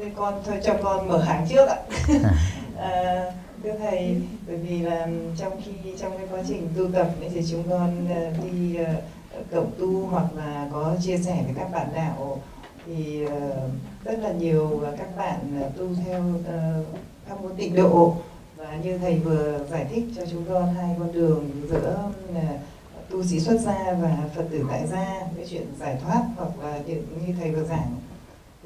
thế con thôi cho con mở hàng trước ạ. À, thưa thầy bởi vì là trong khi trong cái quá trình tu tập ấy thì chúng con ờ, đi ờ, cộng tu hoặc là có chia sẻ với các bạn đạo thì ờ, rất là nhiều các bạn ờ, tu theo ờ, pháp môn tịnh độ. Và như thầy vừa giải thích cho chúng con hai con đường giữa ờ, tu sĩ xuất gia và phật tử tại gia cái chuyện giải thoát hoặc là những như thầy vừa giảng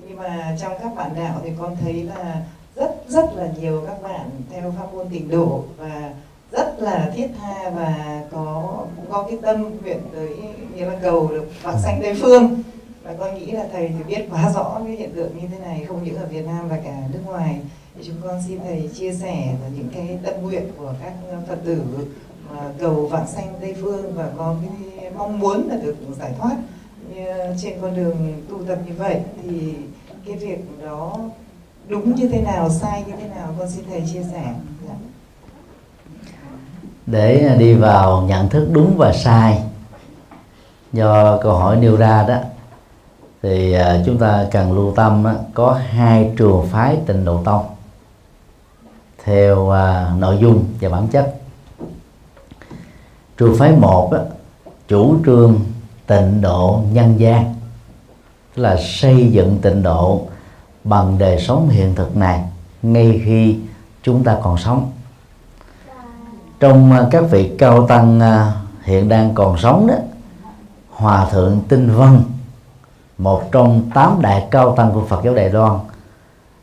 nhưng mà trong các bạn đạo thì con thấy là rất rất là nhiều các bạn theo pháp môn tịnh độ và rất là thiết tha và có, cũng có cái tâm nguyện tới nghĩa là cầu được vãng sanh tây phương. Và con nghĩ là thầy thì biết quá rõ cái hiện tượng như thế này, không những ở Việt Nam và cả nước ngoài. Thì chúng con xin thầy chia sẻ là những cái tâm nguyện của các phật tử mà cầu vãng sanh tây phương và có cái mong muốn là được giải thoát trên con đường tu tập như vậy thì cái việc đó đúng như thế nào sai như thế nào con xin thầy chia sẻ. Dạ. Để đi vào nhận thức đúng và sai do câu hỏi nêu ra đó thì à, chúng ta cần lưu tâm đó, có hai trường phái tịnh độ tông theo à, nội dung và bản chất. Trường phái một đó, chủ trương tịnh độ nhân gian. Tức là xây dựng tịnh độ bằng đời sống hiện thực này ngay khi chúng ta còn sống. Trong à, các vị cao tăng à, hiện đang còn sống đó, hòa thượng tinh vân, một trong tám đại cao tăng của Phật giáo Đài Loan,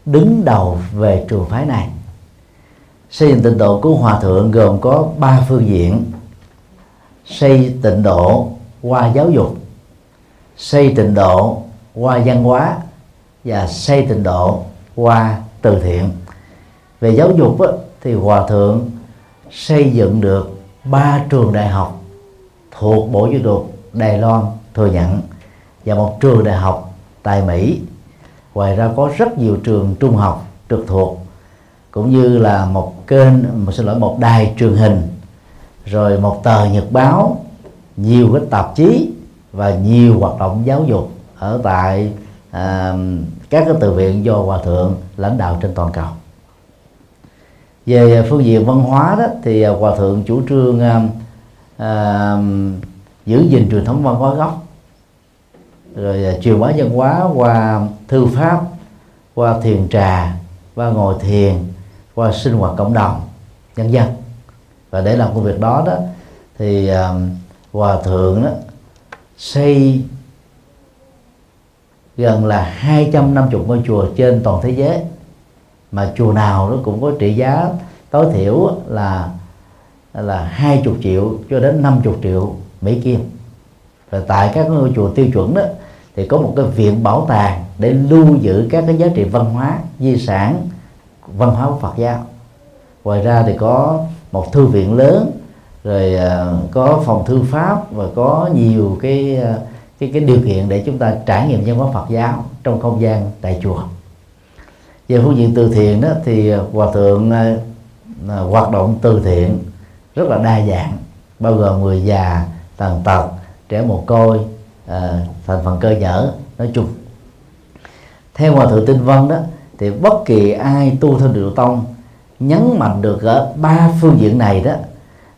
đứng đầu về trường phái này. Xây dựng tịnh độ của hòa thượng gồm có ba phương diện. Xây tịnh độ qua giáo dục xây tịnh độ qua văn hóa và xây tịnh độ qua từ thiện. Về giáo dục á, thì hòa thượng xây dựng được ba trường đại học thuộc bộ giáo dục Đài Loan thừa nhận và một trường đại học tại Mỹ. Ngoài ra có rất nhiều trường trung học trực thuộc cũng như là một kênh một xin lỗi một đài truyền hình rồi một tờ nhật báo nhiều cái tạp chí và nhiều hoạt động giáo dục ở tại à, các cái từ viện do hòa thượng lãnh đạo trên toàn cầu. Về phương diện văn hóa đó thì hòa thượng chủ trương à, à, giữ gìn truyền thống văn hóa gốc rồi à, truyền bá văn hóa qua thư pháp qua thiền trà qua ngồi thiền qua sinh hoạt cộng đồng nhân dân và để làm công việc đó đó thì uh, hòa thượng đó, xây gần là 250 ngôi chùa trên toàn thế giới. Mà chùa nào nó cũng có trị giá, tối thiểu là là 20 triệu cho đến 50 triệu Mỹ Kim. Và tại các ngôi chùa tiêu chuẩn đó, thì có một cái viện bảo tàng để lưu giữ các cái giá trị văn hóa, di sản, văn hóa của Phật giáo. Ngoài ra thì có một thư viện lớn rồi à, có phòng thư pháp và có nhiều cái à, cái cái điều kiện để chúng ta trải nghiệm văn hóa Phật giáo trong không gian tại chùa. Về phương diện từ thiện đó thì hòa thượng à, hoạt động từ thiện rất là đa dạng bao gồm người già tàn tật trẻ mồ côi à, thành phần cơ nhở nói chung. Theo hòa thượng tinh vân đó thì bất kỳ ai tu theo điều tông nhấn mạnh được ở ba phương diện này đó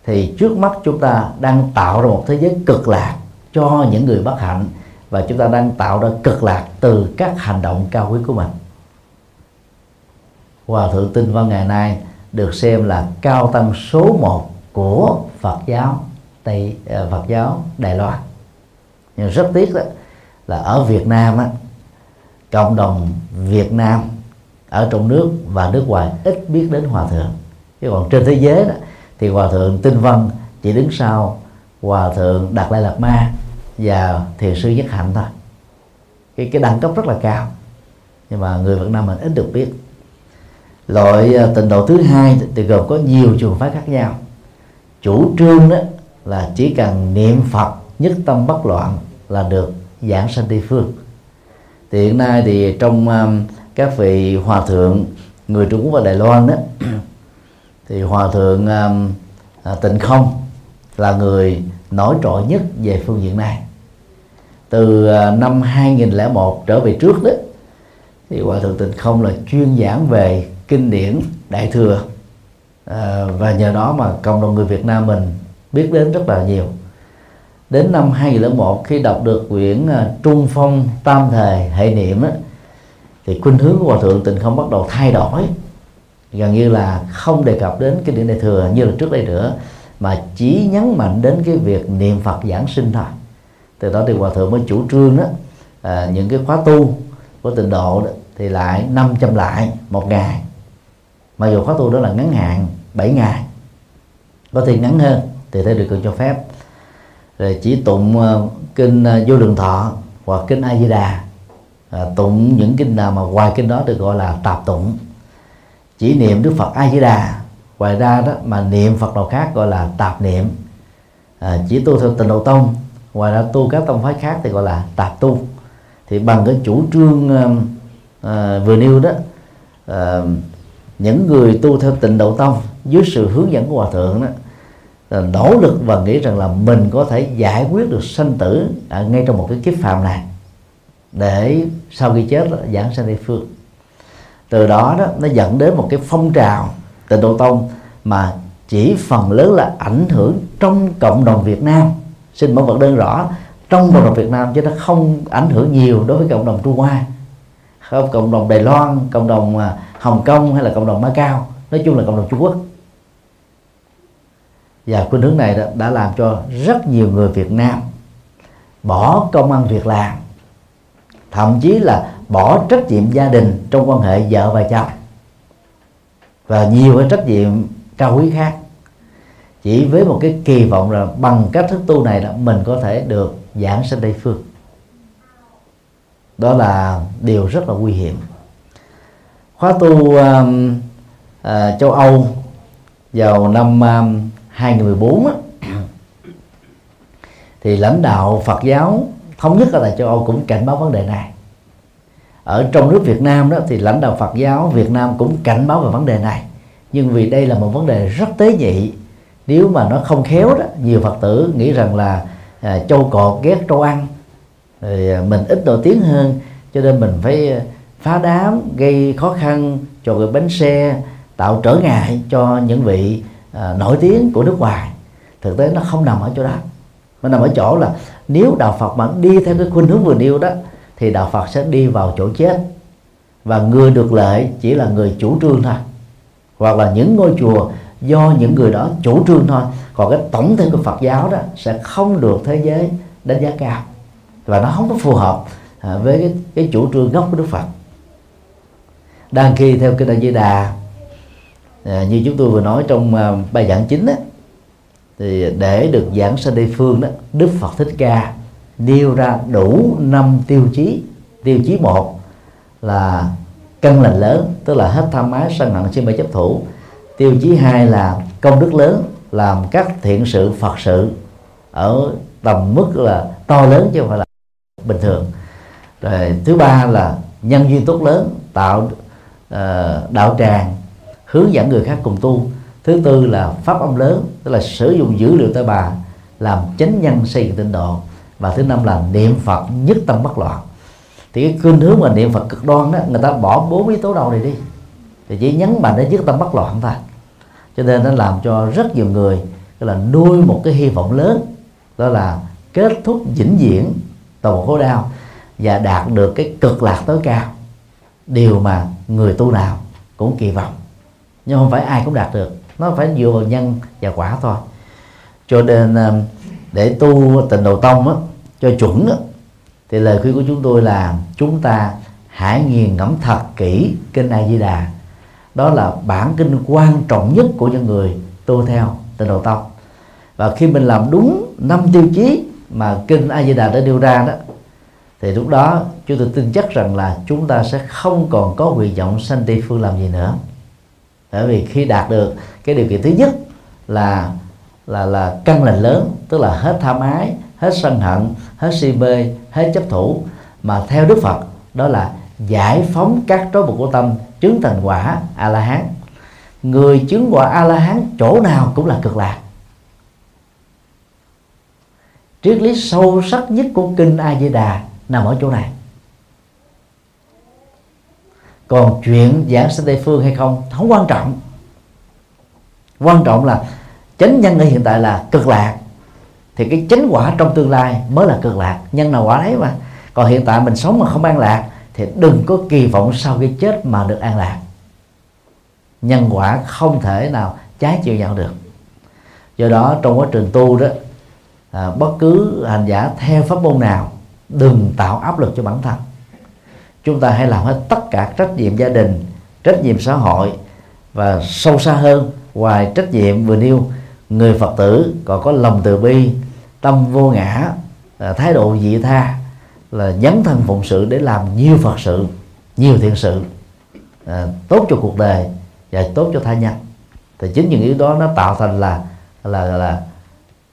thì trước mắt chúng ta đang tạo ra một thế giới cực lạc cho những người bất hạnh. Và chúng ta đang tạo ra cực lạc từ các hành động cao quý của mình. Hòa thượng Tinh Văn ngày nay được xem là cao tăng số một của Phật giáo Tây ờ, Phật giáo Đài Loan. Nhưng rất tiếc đó là ở Việt Nam á cộng đồng Việt Nam ở trong nước và nước ngoài ít biết đến hòa thượng. Chứ còn trên thế giới đó, thì hòa thượng tinh văn chỉ đứng sau hòa thượng đạt lai lạt ma và thiền sư nhất hạnh thôi. Cái cái đẳng cấp rất là cao, nhưng mà người Việt Nam mình ít được biết. Loại à, tịnh độ thứ hai thì gồm có nhiều trường phái khác nhau. Chủ trương đó là chỉ cần niệm Phật nhất tâm bất loạn là được giảng sanh tây phương. Thì hiện nay thì trong à, các vị hòa thượng, người Trung Quốc và Đài Loan đó thì hòa thượng um, à, Tịnh Không là người nổi trội nhất về phương diện này. Từ uh, năm 2001 trở về trước đó thì hòa thượng tịnh không là chuyên giảng về kinh điển đại thừa. À, và nhờ đó mà cộng đồng người Việt Nam mình biết đến rất là nhiều. Đến năm 2001 khi đọc được quyển à, Trung Phong Tam Thề Hệ Niệm đó, thì khuynh hướng của hòa thượng tịnh không bắt đầu thay đổi gần như là không đề cập đến cái điển đại thừa như là trước đây nữa mà chỉ nhấn mạnh đến cái việc niệm Phật giảng sinh thôi từ đó thì hòa thượng mới chủ trương đó à, những cái khóa tu của tịnh độ đó, thì lại 500 lại một ngày. Mặc dù khóa tu đó là ngắn hạn 7 ngày. Có thể ngắn hơn thì theo được cho phép. Rồi chỉ tụng uh, kinh uh, vô lượng thọ hoặc kinh a di đà. Uh, tụng những kinh nào mà ngoài kinh đó được gọi là tạp tụng chỉ niệm đức phật a di đà ngoài ra đó mà niệm phật nào khác gọi là tạp niệm. À, chỉ tu theo tịnh độ tông. Ngoài ra tu các tông phái khác thì gọi là tạp tu. Thì bằng cái chủ trương uh, uh, vừa nêu đó uh, những người tu theo tịnh độ tông dưới sự hướng dẫn của hòa thượng đó là nỗ lực và nghĩ rằng là mình có thể giải quyết được sanh tử ở ngay trong một cái kiếp phạm này để sau khi chết đó, giảng sanh tây phương từ đó đó nó dẫn đến một cái phong trào tịnh độ tông mà chỉ phần lớn là ảnh hưởng trong cộng đồng Việt Nam. Xin mẫu vật đơn rõ trong cộng đồng Việt Nam chứ nó không ảnh hưởng nhiều đối với cộng đồng Trung Hoa. Không cộng đồng Đài Loan cộng đồng à, Hồng Kông hay là cộng đồng Macau nói chung là cộng đồng Trung Quốc. Và khuynh hướng này đã, đã làm cho rất nhiều người Việt Nam bỏ công ăn việc làm. Thậm chí là bỏ trách nhiệm gia đình trong quan hệ vợ và chồng. Và nhiều cái trách nhiệm cao quý khác. Chỉ với một cái kỳ vọng là bằng cách thức tu này là mình có thể được giảng sanh tây phương. Đó là điều rất là nguy hiểm. Khóa tu uh, uh, châu Âu vào năm um, uh, 2014 á, thì lãnh đạo Phật giáo thống nhất ở tại châu Âu cũng cảnh báo vấn đề này ở trong nước Việt Nam đó thì lãnh đạo Phật giáo Việt Nam cũng cảnh báo về vấn đề này. Nhưng vì đây là một vấn đề rất tế nhị nếu mà nó không khéo đó nhiều Phật tử nghĩ rằng là à, châu cọt ghét trâu ăn rồi à, mình ít nổi tiếng hơn cho nên mình phải à, phá đám gây khó khăn cho người bánh xe tạo trở ngại cho những vị à, nổi tiếng của nước ngoài. Thực tế nó không nằm ở chỗ đó. Nó nằm ở chỗ là nếu đạo Phật mà đi theo cái khuynh hướng vừa nêu đó thì đạo Phật sẽ đi vào chỗ chết. Và người được lợi chỉ là người chủ trương thôi. Hoặc là những ngôi chùa do những người đó chủ trương thôi. Còn cái tổng thể của Phật giáo đó sẽ không được thế giới đánh giá cao. Và nó không có phù hợp à, với cái, cái chủ trương gốc của Đức Phật. Đang khi theo kinh A Di Đà à, như chúng tôi vừa nói trong à, bài giảng chính đó, thì để được giảng sanh Tây phương đó Đức Phật Thích Ca nêu ra đủ năm tiêu chí. Tiêu chí một là căn lành lớn tức là hết tham ái sân hận si mê chấp thủ. Tiêu chí hai là công đức lớn làm các thiện sự phật sự ở tầm mức là to lớn chứ không phải là bình thường. Rồi thứ ba là nhân duyên tốt lớn tạo uh, đạo tràng hướng dẫn người khác cùng tu. Thứ tư là pháp âm lớn tức là sử dụng dữ liệu tế bà làm chánh nhân xây dựng tinh độ và thứ năm là niệm phật nhất tâm bất loạn. Thì cái khuynh hướng mà niệm phật cực đoan đó, người ta bỏ bốn yếu tố đầu này đi. Thì chỉ nhấn mạnh đến nhất tâm bất loạn thôi. Cho nên nó làm cho rất nhiều người, tức là nuôi một cái hy vọng lớn, đó là kết thúc vĩnh viễn tàu khổ đau và đạt được cái cực lạc tối cao. Điều mà người tu nào cũng kỳ vọng. Nhưng không phải ai cũng đạt được. Nó phải dựa vào nhân và quả thôi. Cho nên um, để tu tịnh độ tông á, cho chuẩn á, thì lời khuyên của chúng tôi là chúng ta hãy nghiền ngẫm thật kỹ kinh A Di Đà. Đó là bản kinh quan trọng nhất của những người tu theo tịnh độ tông. Và khi mình làm đúng năm tiêu chí mà kinh A Di Đà đã đưa ra đó thì lúc đó chúng tôi tin chắc rằng là chúng ta sẽ không còn có nguyện vọng sanh tây phương làm gì nữa. Bởi vì khi đạt được cái điều kiện thứ nhất là là là căn lành lớn, tức là hết tham ái, hết sân hận, hết si mê, hết chấp thủ. Mà theo đức phật, đó là giải phóng các trói buộc của tâm, chứng thành quả a la hán người chứng quả a la hán chỗ nào cũng là cực lạc. Triết lý sâu sắc nhất của kinh a di đà nằm ở chỗ này. Còn chuyện giảng sinh tây phương hay không không quan trọng. Quan trọng là chánh nhân ở hiện tại là cực lạc. Thì cái chánh quả trong tương lai mới là cực lạc. Nhân nào quả đấy mà. Còn hiện tại mình sống mà không an lạc thì đừng có kỳ vọng sau cái chết mà được an lạc. Nhân quả không thể nào trái chiều nhau được. Do đó trong quá trình tu đó à, bất cứ hành giả theo pháp môn nào đừng tạo áp lực cho bản thân. Chúng ta hãy làm hết tất cả trách nhiệm gia đình trách nhiệm xã hội và sâu xa hơn ngoài trách nhiệm vừa nêu người phật tử còn có lòng từ bi tâm vô ngã à, thái độ dị tha là dấn thân phụng sự để làm nhiều phật sự nhiều thiện sự à, tốt cho cuộc đời và tốt cho tha nhân. Thì chính những yếu đó nó tạo thành là là là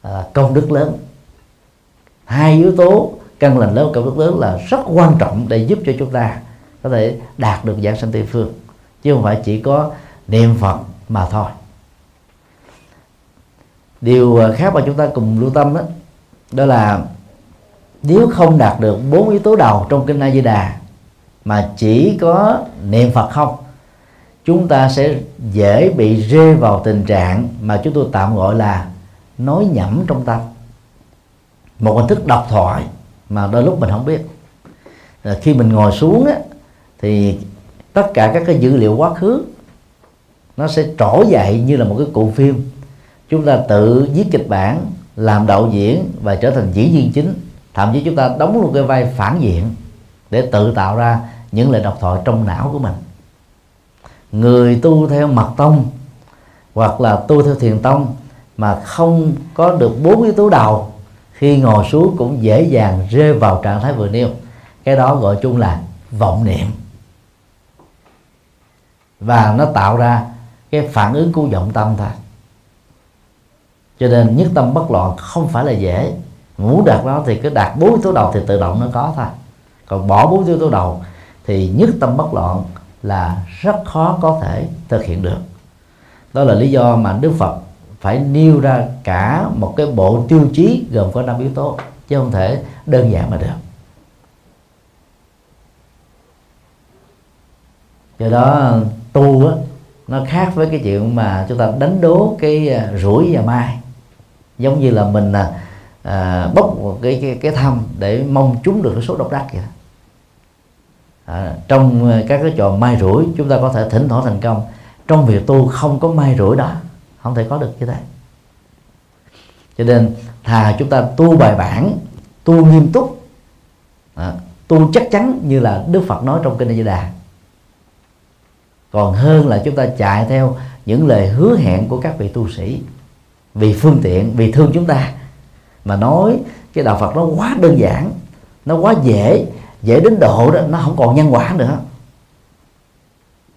à, công đức lớn. Hai yếu tố căn lành lớn công đức lớn là rất quan trọng để giúp cho chúng ta có thể đạt được giảng sanh tây phương. Chứ không phải chỉ có niệm phật mà thôi điều khác mà chúng ta cùng lưu tâm đó đó là nếu không đạt được bốn yếu tố đầu trong kinh A Di Đà mà chỉ có niệm Phật không chúng ta sẽ dễ bị rơi vào tình trạng mà chúng tôi tạm gọi là nói nhẩm trong tâm. Một hình thức độc thoại mà đôi lúc mình không biết. Là khi mình ngồi xuống á, thì tất cả các cái dữ liệu quá khứ nó sẽ trỗi dậy như là một cái cụ phim chúng ta tự viết kịch bản, làm đạo diễn và trở thành diễn viên chính. Thậm chí chúng ta đóng luôn cái vai phản diện để tự tạo ra những lời độc thoại trong não của mình. Người tu theo mật tông hoặc là tu theo thiền tông mà không có được bốn yếu tố đầu, khi ngồi xuống cũng dễ dàng rơi vào trạng thái vừa nêu. Cái đó gọi chung là vọng niệm. Và nó tạo ra cái phản ứng của vọng tâm thôi cho nên nhất tâm bất loạn không phải là dễ. Muốn đạt đó thì cứ đạt bốn yếu tố đầu thì tự động nó có thôi. Còn bỏ bốn yếu tố đầu thì nhất tâm bất loạn là rất khó có thể thực hiện được. Đó là lý do mà đức phật phải nêu ra cả một cái bộ tiêu chí gồm có năm yếu tố, chứ không thể đơn giản mà được. Do đó, tu á, nó khác với cái chuyện mà chúng ta đánh đố cái à, rủi và mai giống như là mình à, à, bốc một cái cái cái thăm để mong trúng được cái số độc đắc vậy à, trong à, các cái trò mai rủi chúng ta có thể thỉnh thoảng thành công. Trong việc tu không có mai rủi đó không thể có được như thế. Cho nên thà chúng ta tu bài bản tu nghiêm túc à, tu chắc chắn như là đức phật nói trong kinh a di đà. Còn hơn là chúng ta chạy theo những lời hứa hẹn của các vị tu sĩ vì phương tiện vì thương chúng ta. Mà nói cái đạo phật nó quá đơn giản nó quá dễ dễ đến độ đó nó không còn nhân quả nữa.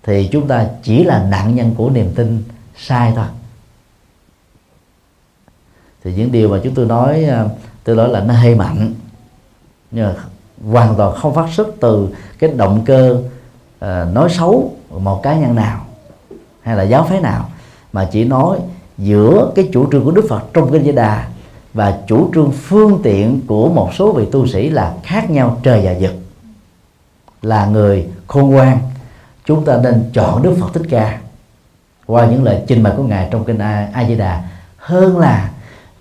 Thì chúng ta chỉ là nạn nhân của niềm tin sai thôi. Thì những điều mà chúng tôi nói à, tôi nói là nó hơi mạnh nhưng mà hoàn toàn không phát xuất từ cái động cơ uh, nói xấu một cá nhân nào hay là giáo phái nào mà chỉ nói giữa cái chủ trương của Đức Phật trong kinh Di Đà và chủ trương phương tiện của một số vị tu sĩ là khác nhau trời và vực là người khôn ngoan. Chúng ta nên chọn Đức Phật Thích Ca qua những lời trình bày của ngài trong kinh A, A Di Đà hơn là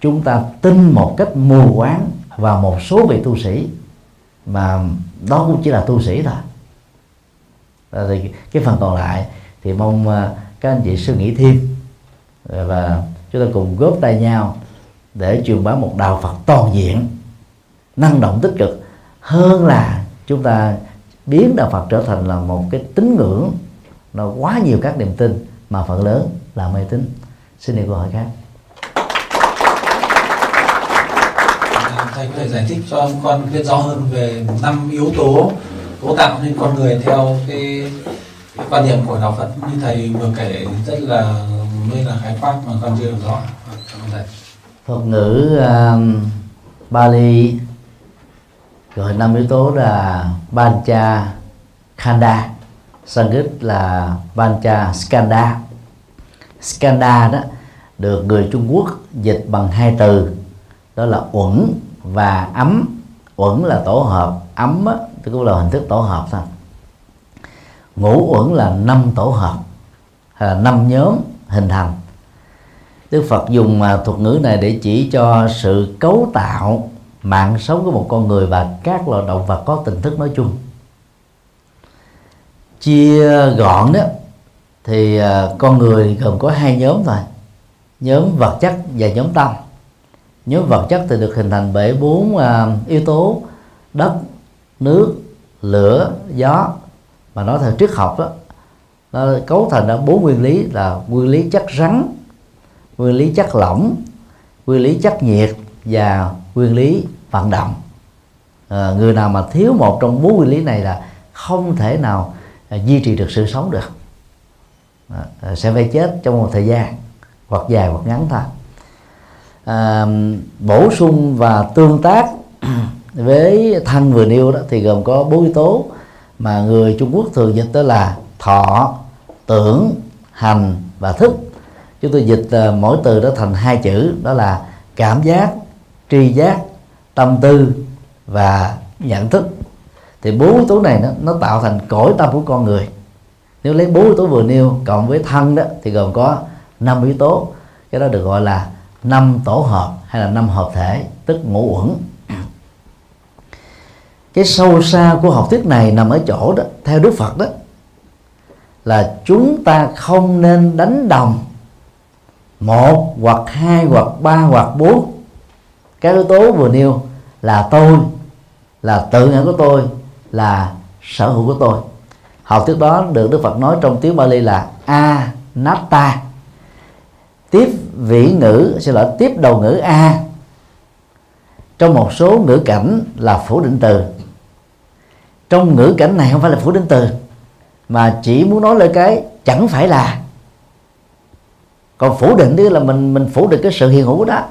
chúng ta tin một cách mù quáng vào một số vị tu sĩ mà đó cũng chỉ là tu sĩ thôi. Thì cái phần còn lại thì mong à, các anh chị suy nghĩ thêm và chúng ta cùng góp tay nhau để truyền bá một đạo Phật toàn diện năng động tích cực. Hơn là chúng ta biến đạo Phật trở thành là một cái tín ngưỡng. Nó quá nhiều các niềm tin mà phần lớn là mê tín. Xin điều câu hỏi khác. Thầy có thể giải thích cho con biết rõ hơn về năm yếu tố cấu tạo nên con người theo cái, cái quan niệm của đạo Phật như thầy vừa kể rất là mới là khái quát mà con chưa được rõ. Thuật ngữ um, Bali gọi năm yếu tố là Pancha Khanda. Sanskrit là Pancha Skanda. Skanda đó được người Trung Quốc dịch bằng hai từ đó là uẩn và ấm. Uẩn là tổ hợp ấm á, thì cũng là hình thức tổ hợp thôi ngũ uẩn là năm tổ hợp hay là năm nhóm hình thành. Đức Phật dùng à, thuật ngữ này để chỉ cho sự cấu tạo mạng sống của một con người và các loài động vật có tình thức nói chung. Chia gọn đó, thì à, con người gồm có hai nhóm thôi. Nhóm vật chất và nhóm tâm. Nhóm vật chất thì được hình thành bởi bốn à, yếu tố đất, nước, lửa, gió mà nói theo triết học đó nó cấu thành ra bốn nguyên lý là nguyên lý chất rắn nguyên lý chất lỏng nguyên lý chất nhiệt và nguyên lý vận động. À, người nào mà thiếu một trong bốn nguyên lý này là không thể nào à, duy trì được sự sống được. À, à sẽ phải chết trong một thời gian hoặc dài hoặc ngắn thôi. À, bổ sung và tương tác với thân vừa nêu đó thì gồm có bốn yếu tố mà người Trung Quốc thường dịch đó là thọ tưởng hành và thức. Chúng tôi dịch ờ, mỗi từ đó thành hai chữ đó là cảm giác tri giác tâm tư và nhận thức. Thì bốn yếu tố này nó, nó tạo thành cõi tâm của con người. Nếu lấy bốn yếu tố vừa nêu cộng với thân đó thì gồm có năm yếu tố. Cái đó được gọi là năm tổ hợp hay là năm hợp thể tức ngũ uẩn cái sâu xa của học thuyết này nằm ở chỗ đó, theo đức phật đó, là chúng ta không nên đánh đồng một hoặc hai hoặc ba hoặc bốn. Cái yếu tố vừa nêu là tôi, là tự ngã của tôi, là sở hữu của tôi. Học thuyết đó được đức phật nói trong tiếng bali là a nata tiếp vĩ ngữ, xin lỗi, tiếp đầu ngữ a. Trong một số ngữ cảnh là phủ định từ trong ngữ cảnh này không phải là phủ định từ, mà chỉ muốn nói lên cái chẳng phải là. Còn phủ định tức là mình mình phủ định cái sự hiện hữu đó.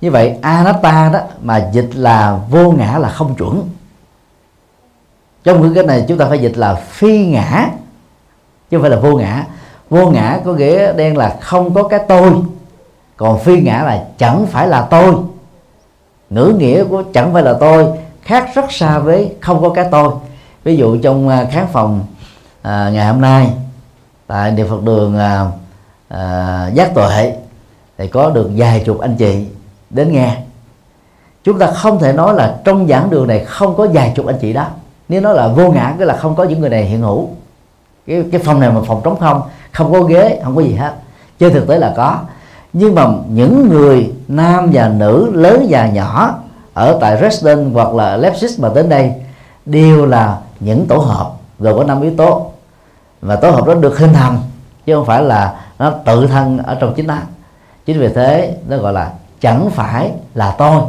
Như vậy, anatta đó mà dịch là vô ngã là không chuẩn. Trong ngữ cái này chúng ta phải dịch là phi ngã, chứ không phải là vô ngã. Vô ngã có nghĩa đen là không có cái tôi, còn phi ngã là chẳng phải là tôi. Ngữ nghĩa của chẳng phải là tôi khác rất xa với không có cái tôi. Ví dụ trong à, khán phòng à, ngày hôm nay tại địa phật đường à, à, giác tuệ thì có được vài chục anh chị đến nghe. Chúng ta không thể nói là trong giảng đường này không có vài chục anh chị đó. Nếu nói là vô ngã tức là không có những người này hiện hữu. Cái, cái phòng này mà phòng trống không không có ghế không có gì hết. Trên thực tế là có. Nhưng mà những người nam và nữ lớn và nhỏ ở tại Dresden hoặc là Leipzig mà đến đây, đều là những tổ hợp gồm có năm yếu tố. Và tổ hợp đó được hình thành, chứ không phải là nó tự thân ở trong chính nó. Chính vì thế, nó gọi là chẳng phải là tôi.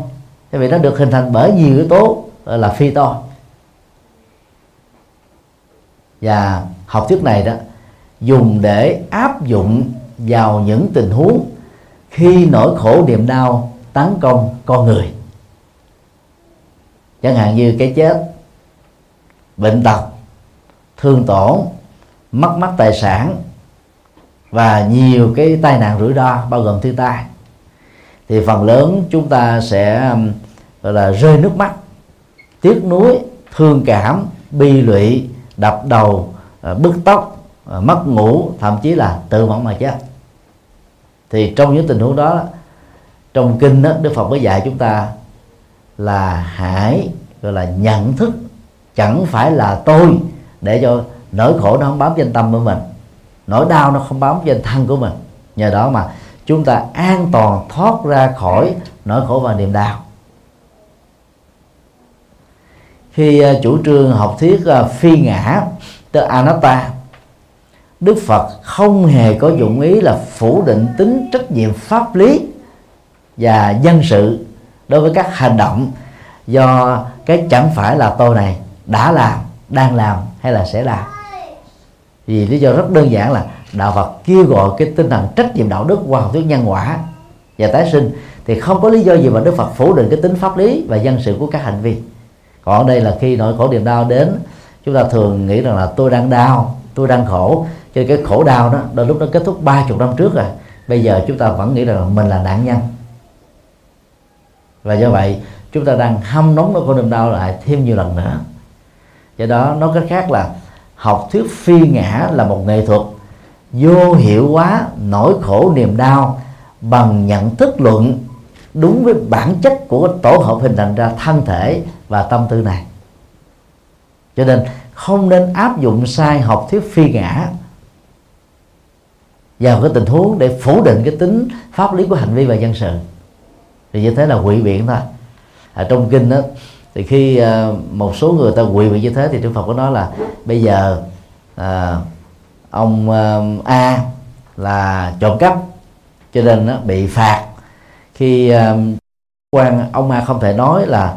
Bởi vì nó được hình thành bởi nhiều yếu tố là phi tôi. Và học thuyết này đó, dùng để áp dụng vào những tình huống khi nỗi khổ niềm đau tấn công con người chẳng hạn như cái chết bệnh tật thương tổn mất mát tài sản và nhiều cái tai nạn rủi ro bao gồm thiên tai. Thì phần lớn chúng ta sẽ gọi là rơi nước mắt tiếc nuối thương cảm bi lụy đập đầu ờ, bứt tóc ờ, mất ngủ thậm chí là tự vẫn mà chết. Thì trong những tình huống đó trong kinh đó, Đức Phật mới dạy chúng ta là hãy, gọi là nhận thức, chẳng phải là tôi để cho nỗi khổ nó không bám trên tâm của mình, nỗi đau nó không bám trên thân của mình. Nhờ đó mà chúng ta an toàn thoát ra khỏi nỗi khổ và niềm đau. Khi à, chủ trương học thuyết à, phi ngã, tức anatta, đức phật không hề có dụng ý là phủ định tính trách nhiệm pháp lý và dân sự đối với các hành động do cái chẳng phải là tôi này đã làm, đang làm hay là sẽ làm. Vì lý do rất đơn giản là đạo Phật kêu gọi cái tinh thần trách nhiệm đạo đức qua học thuyết nhân quả và tái sinh. Thì không có lý do gì mà Đức Phật phủ định cái tính pháp lý và dân sự của các hành vi. Còn đây là khi nỗi khổ niềm đau đến, chúng ta thường nghĩ rằng là tôi đang đau, tôi đang khổ. Cho cái khổ đau đó, đôi lúc nó kết thúc ba chục năm trước rồi. Bây giờ chúng ta vẫn nghĩ rằng là mình là nạn nhân và do vậy chúng ta đang hâm nóng nỗi khổ niềm đau lại thêm nhiều lần nữa. Do đó nói cách khác là học thuyết phi ngã là một nghệ thuật. Vô hiệu hóa nỗi khổ niềm đau bằng nhận thức luận đúng với bản chất của tổ hợp hình thành ra thân thể và tâm tư này. Cho nên không nên áp dụng sai học thuyết phi ngã vào cái tình huống để phủ định cái tính pháp lý của hành vi và dân sự thì như thế là quỷ biện thôi. Ở trong kinh đó thì khi à, một số người ta quỷ bị như thế thì Đức Phật có nói là bây giờ à, ông à, A là trộm cắp cho nên nó bị phạt. Khi quan ông A không thể nói là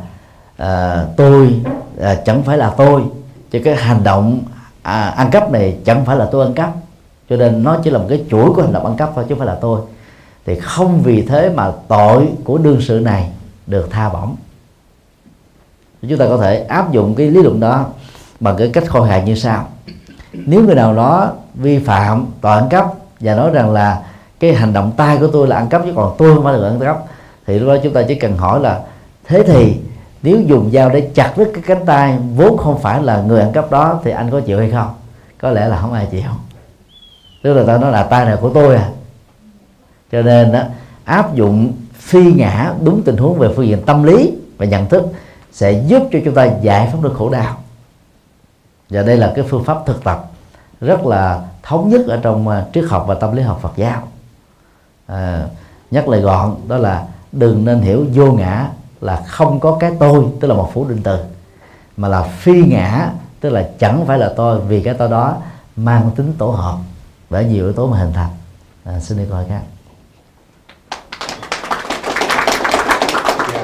à, tôi à, chẳng phải là tôi cho cái hành động à, ăn cắp này chẳng phải là tôi ăn cắp. Cho nên nó chỉ là một cái chuỗi của hành động ăn cắp thôi chứ không phải là tôi thì không vì thế mà tội của đương sự này được tha bổng. Chúng ta có thể áp dụng cái lý luận đó bằng cái cách khôi hài như sau. Nếu người nào đó vi phạm tội ăn cắp và nói rằng là cái hành động tay của tôi là ăn cắp chứ còn tôi không phải là ăn cắp, thì lúc đó chúng ta chỉ cần hỏi là, thế thì nếu dùng dao để chặt đứt cái cánh tay vốn không phải là người ăn cắp đó thì anh có chịu hay không? Có lẽ là không ai chịu. Tức là ta nói là tay này của tôi à cho nên đó, áp dụng phi ngã đúng tình huống về phương diện tâm lý và nhận thức sẽ giúp cho chúng ta giải phóng được khổ đau. Và đây là cái phương pháp thực tập rất là thống nhất ở trong à, triết học và tâm lý học Phật giáo. À, nhắc lời gọn đó là đừng nên hiểu vô ngã là không có cái tôi tức là một phủ định từ mà là phi ngã tức là chẳng phải là tôi vì cái tôi đó mang tính tổ hợp bởi nhiều yếu tố mà hình thành. À, xin đi coi các khác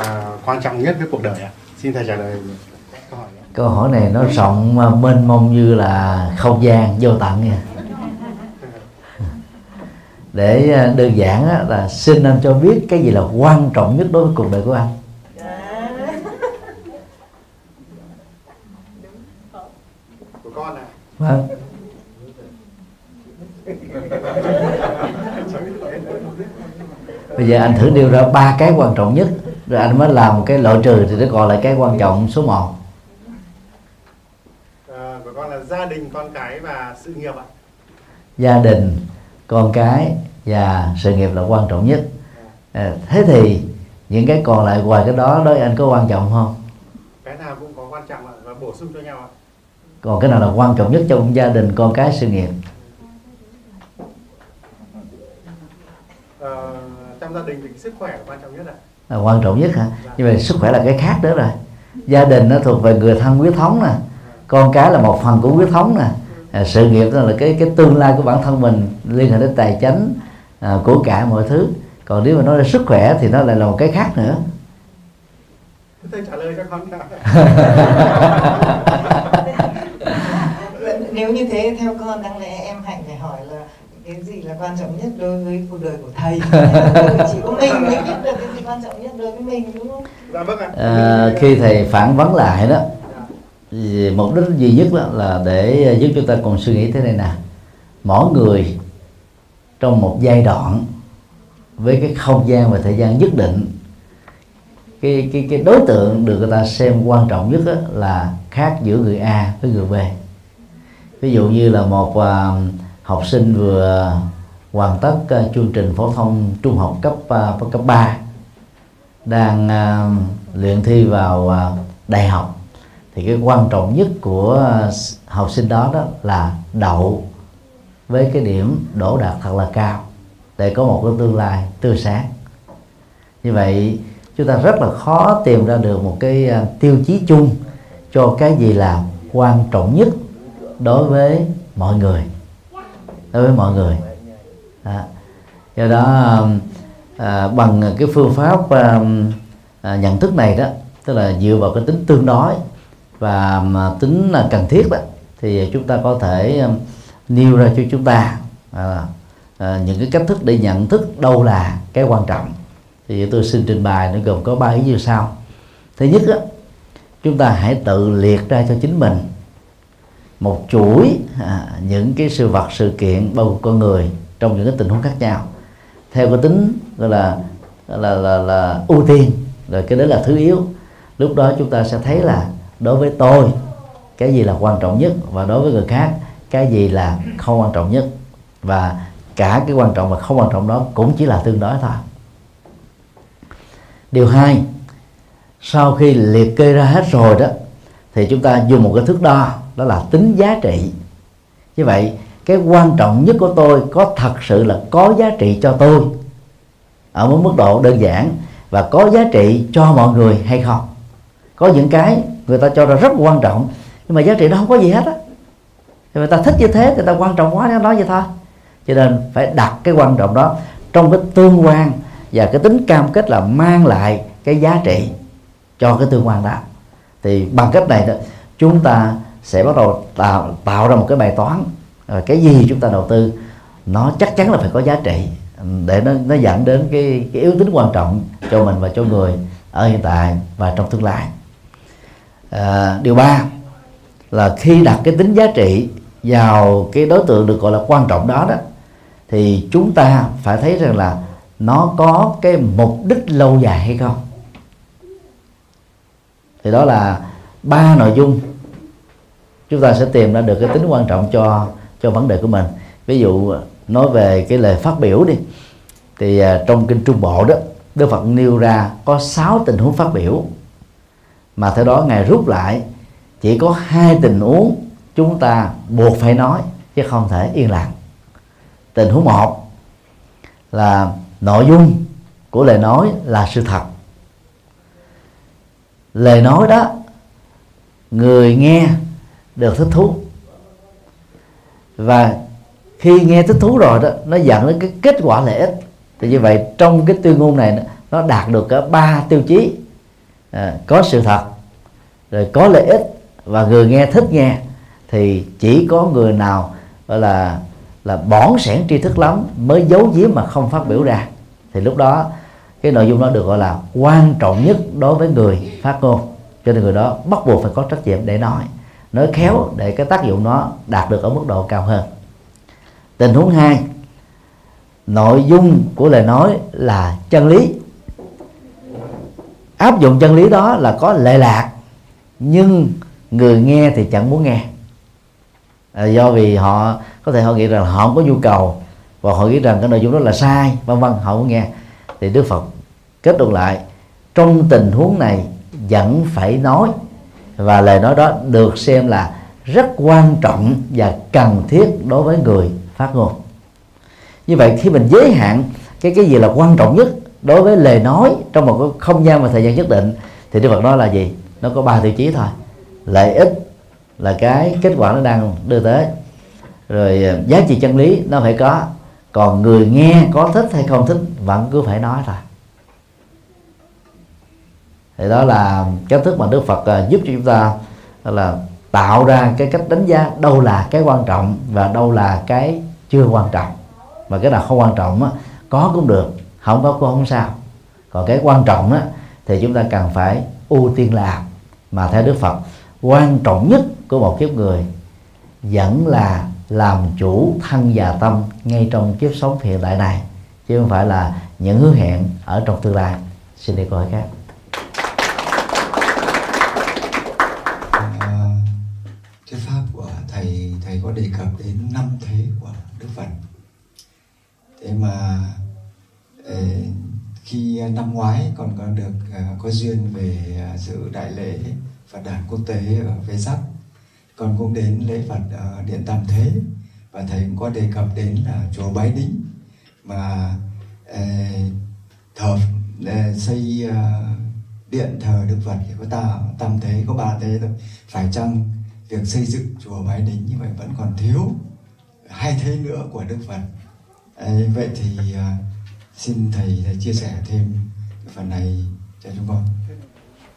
à, quan trọng nhất với cuộc đời ạ. Xin thầy trả lời câu hỏi câu hỏi này nó rộng mênh mông như là không gian vô tận nha. Để à, đơn giản là xin anh cho biết cái gì là quan trọng nhất đối với cuộc đời của anh? Của con à vâng. Bây giờ anh thử nêu ra ba cái quan trọng nhất rồi anh mới làm cái loại trừ thì nó còn lại cái quan trọng số 1 à, của con là gia đình con cái và sự nghiệp ạ. Gia đình con cái và sự nghiệp là quan trọng nhất. À, thế thì những cái còn lại ngoài cái đó đối với anh có quan trọng không? Cái nào cũng có quan trọng ạ và bổ sung cho nhau ạ. Còn cái nào là quan trọng nhất trong gia đình con cái sự nghiệp? Ờ, trong gia đình thì sức khỏe là quan trọng nhất ạ là quan trọng nhất hả? Nhưng mà sức khỏe là cái khác nữa rồi. Gia đình nó thuộc về người thân huyết thống nè. Con cái là một phần của huyết thống nè. À, sự nghiệp đó là cái cái tương lai của bản thân mình liên hệ đến tài chính à, của cả mọi thứ. Còn nếu mà nói là sức khỏe thì nó lại là một cái khác nữa. Thầy trả lời cho con nếu như thế theo con đáng lẽ em hạnh phải hỏi là cái gì là quan trọng nhất đối với cuộc đời của thầy? Chỉ có mình mới biết được cái gì quan trọng nhất đối với mình đúng không? Dạ vâng ạ. À, khi thầy phản vấn lại đó thì mục đích duy nhất đó là để giúp chúng ta còn suy nghĩ thế này nè. Mỗi người trong một giai đoạn với cái không gian và thời gian nhất định cái cái cái đối tượng được người ta xem quan trọng nhất là khác giữa người A với người B. Ví dụ như là một uh, học sinh vừa hoàn tất uh, chương trình phổ thông trung học cấp uh, cấp 3 đang uh, luyện thi vào uh, đại học. Thì cái quan trọng nhất của học sinh đó đó là đậu với cái điểm đổ đạt thật là cao để có một cái tương lai tươi sáng. Như vậy chúng ta rất là khó tìm ra được một cái tiêu chí chung cho cái gì là quan trọng nhất đối với mọi người đối với mọi người. À, do đó um, à, bằng cái phương pháp à, à, nhận thức này đó tức là dựa vào cái tính tương đối và mà tính là cần thiết đó thì chúng ta có thể um, nêu ra cho chúng ta à, à, những cái cách thức để nhận thức đâu là cái quan trọng. Thì tôi xin trình bày nó gồm có ba ý như sau. Thứ nhất á, chúng ta hãy tự liệt ra cho chính mình một chuỗi à, những cái sự vật sự kiện bao gồm con người trong những cái tình huống khác nhau theo cái tính gọi là là là, là ưu tiên rồi cái đấy là thứ yếu. Lúc đó chúng ta sẽ thấy là đối với tôi cái gì là quan trọng nhất và đối với người khác cái gì là không quan trọng nhất. Và cả cái quan trọng và không quan trọng đó cũng chỉ là tương đối thôi. Điều hai sau khi liệt kê ra hết rồi đó thì chúng ta dùng một cái thước đo đó là tính giá trị. Như vậy, cái quan trọng nhất của tôi có thật sự là có giá trị cho tôi ở một mức độ đơn giản và có giá trị cho mọi người hay không. Có những cái người ta cho ra rất quan trọng, nhưng mà giá trị nó không có gì hết á. Người ta thích như thế, người ta quan trọng quá nó nói vậy thôi. Cho nên phải đặt cái quan trọng đó trong cái tương quan và cái tính cam kết là mang lại cái giá trị cho cái tương quan đó. Thì bằng cách này đó, chúng ta sẽ bắt đầu tạo tạo ra một cái bài toán ờ, cái gì chúng ta đầu tư nó chắc chắn là phải có giá trị để nó nó dẫn đến cái cái yếu tính quan trọng cho mình và cho người ở hiện tại và trong tương lai. À, điều ba là khi đặt cái tính giá trị vào cái đối tượng được gọi là quan trọng đó đó thì chúng ta phải thấy rằng là nó có cái mục đích lâu dài hay không. Thì đó là ba nội dung chúng ta sẽ tìm ra được cái tính quan trọng cho cho vấn đề của mình. Ví dụ, nói về cái lời phát biểu đi. Thì à, trong kinh trung bộ đó, Đức Phật nêu ra có 6 tình huống phát biểu. Mà theo đó ngài rút lại, chỉ có hai tình huống chúng ta buộc phải nói, chứ không thể yên lặng. Tình huống một là nội dung của lời nói là sự thật. Lời nói đó, người nghe được thích thú. Và khi nghe thích thú rồi đó nó dẫn đến cái kết quả lợi ích. Thì như vậy trong cái tuyên ngôn này nó đạt được cả ba tiêu chí. À, có sự thật rồi có lợi ích và người nghe thích nghe thì chỉ có người nào gọi là là bỏn sẻn tri thức lắm mới giấu giếm mà không phát biểu ra. Thì lúc đó cái nội dung đó được gọi là quan trọng nhất đối với người phát ngôn. Cho nên người đó bắt buộc phải có trách nhiệm để nói nói khéo để cái tác dụng nó đạt được ở mức độ cao hơn. Tình huống hai nội dung của lời nói là chân lý. Áp dụng chân lý đó là có lệ lạc nhưng người nghe thì chẳng muốn nghe. À, do vì họ có thể họ nghĩ rằng họ không có nhu cầu và họ nghĩ rằng cái nội dung đó là sai vân vân họ không nghe. Thì đức phật kết luận lại trong tình huống này vẫn phải nói và lời nói đó được xem là rất quan trọng và cần thiết đối với người phát ngôn. Như vậy, khi mình giới hạn cái cái gì là quan trọng nhất đối với lời nói trong một cái không gian và thời gian nhất định, thì Đức Phật nói là gì? Nó có ba tiêu chí thôi. Lợi ích là cái kết quả nó đang đưa tới. Rồi à, giá trị chân lý nó phải có. Còn người nghe có thích hay không thích vẫn cứ phải nói thôi thì đó là cách thức mà Đức Phật à, giúp cho chúng ta là tạo ra cái cách đánh giá đâu là cái quan trọng và đâu là cái chưa quan trọng. Mà cái nào không quan trọng á, có cũng được không có cũng không sao. Còn cái quan trọng á, thì chúng ta cần phải ưu tiên làm. Mà theo Đức Phật quan trọng nhất của một kiếp người vẫn là làm chủ thân và tâm ngay trong kiếp sống hiện tại này chứ không phải là những hứa hẹn ở trong tương lai. Xin đi câu hỏi khác. Thế mà ờ, khi năm ngoái còn có được ờ, có duyên về ờ, dự đại lễ phật đàn quốc tế ở Vê Sắc còn cũng đến lễ phật ở điện tam thế và thầy cũng có đề cập đến là chùa bái đính mà thờ xây điện thờ Đức Phật thì có ta, tam thế, có ba thế thôi. Phải chăng việc xây dựng chùa Bái Đính như vậy vẫn còn thiếu hai thế nữa của Đức Phật? À, ấy, vậy thì uh, xin thầy, thầy chia sẻ thêm cái phần này cho chúng con.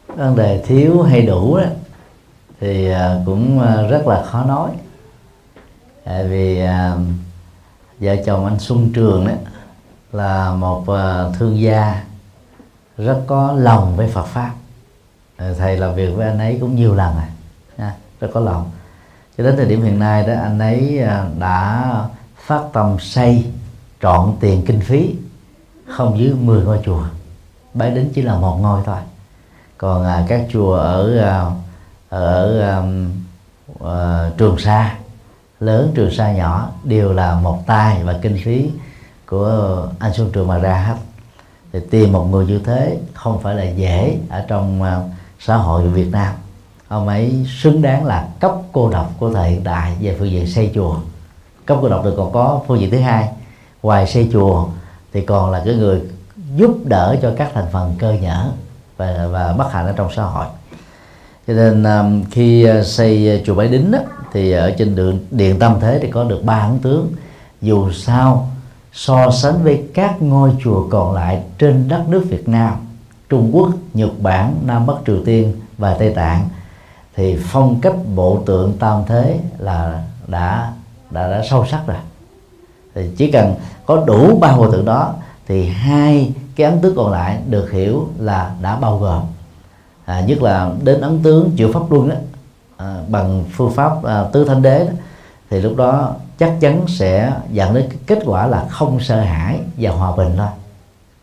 Vấn đề thiếu hay đủ đó thì uh, cũng uh, rất là khó nói. Tại vì uh, vợ chồng anh Xuân Trường đó là một uh, thương gia rất có lòng với Phật pháp. Thầy làm việc với anh ấy cũng nhiều lần rồi nha, rất có lòng. Cho đến thời điểm hiện nay đó anh ấy đã phát tâm xây trọn tiền kinh phí không dưới 10 ngôi chùa. Bái đến chỉ là một ngôi thôi. Còn à, các chùa ở à, ở à, à, trường sa lớn trường sa nhỏ đều là một tay và kinh phí của anh xuân trường mà ra hết. Thì tìm một người như thế không phải là dễ ở trong à, xã hội Việt Nam. Ông ấy xứng đáng là cấp cô độc của thời hiện đại về phương diện xây chùa. Cấp cô độc được còn có phương diện thứ hai ngoài xây chùa thì còn là cái người giúp đỡ cho các thành phần cơ nhở và và bất hạnh ở trong xã hội. Cho nên um, khi uh, xây chùa Bái Đính đó, thì ở trên đường điện Tâm Thế thì có được ba ấn tướng. Dù sao so sánh với các ngôi chùa còn lại trên đất nước Việt Nam Trung Quốc, Nhật Bản, Nam Bắc Triều Tiên và Tây Tạng thì phong cách bộ tượng tam thế là đã đã đã sâu sắc rồi thì chỉ cần có đủ ba hồi tượng đó thì hai cái ấn tướng còn lại được hiểu là đã bao gồm. À, nhất là đến ấn tướng chịu pháp luân đó à, bằng phương pháp à, tứ thanh đế đó, thì lúc đó chắc chắn sẽ dẫn đến kết quả là không sợ hãi và hòa bình thôi.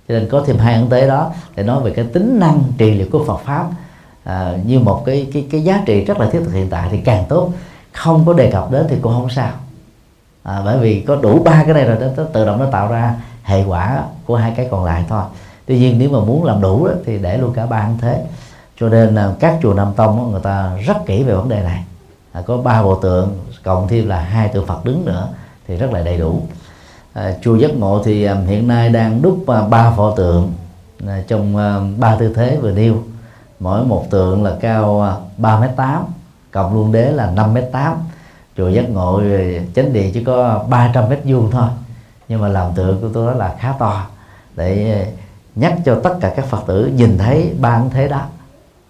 Cho nên có thêm hai ấn tế đó để nói về cái tính năng trị liệu của Phật pháp à, như một cái cái cái giá trị rất là thiết thực hiện tại thì càng tốt. Không có đề cập đến thì cũng không sao à, bởi vì có đủ ba cái này rồi nó tự động nó tạo ra hệ quả của hai cái còn lại thôi. Tuy nhiên nếu mà muốn làm đủ đó, thì để luôn cả ba ấn thế. Cho nên là các chùa Nam Tông đó, người ta rất kỹ về vấn đề này. À, có ba bộ tượng cộng thêm là hai tượng Phật đứng nữa thì rất là đầy đủ. À, chùa Giác Ngộ thì à, hiện nay đang đúc à, ba pho tượng à, trong à, ba tư thế vừa nêu. Mỗi một tượng là cao à, ba mét tám cộng luôn đế là 5 mét tám chùa giác ngộ chánh điện chỉ có 300 mét vuông thôi. Nhưng mà làm tượng của tôi đó là khá to, để nhắc cho tất cả các phật tử nhìn thấy ba thế đó.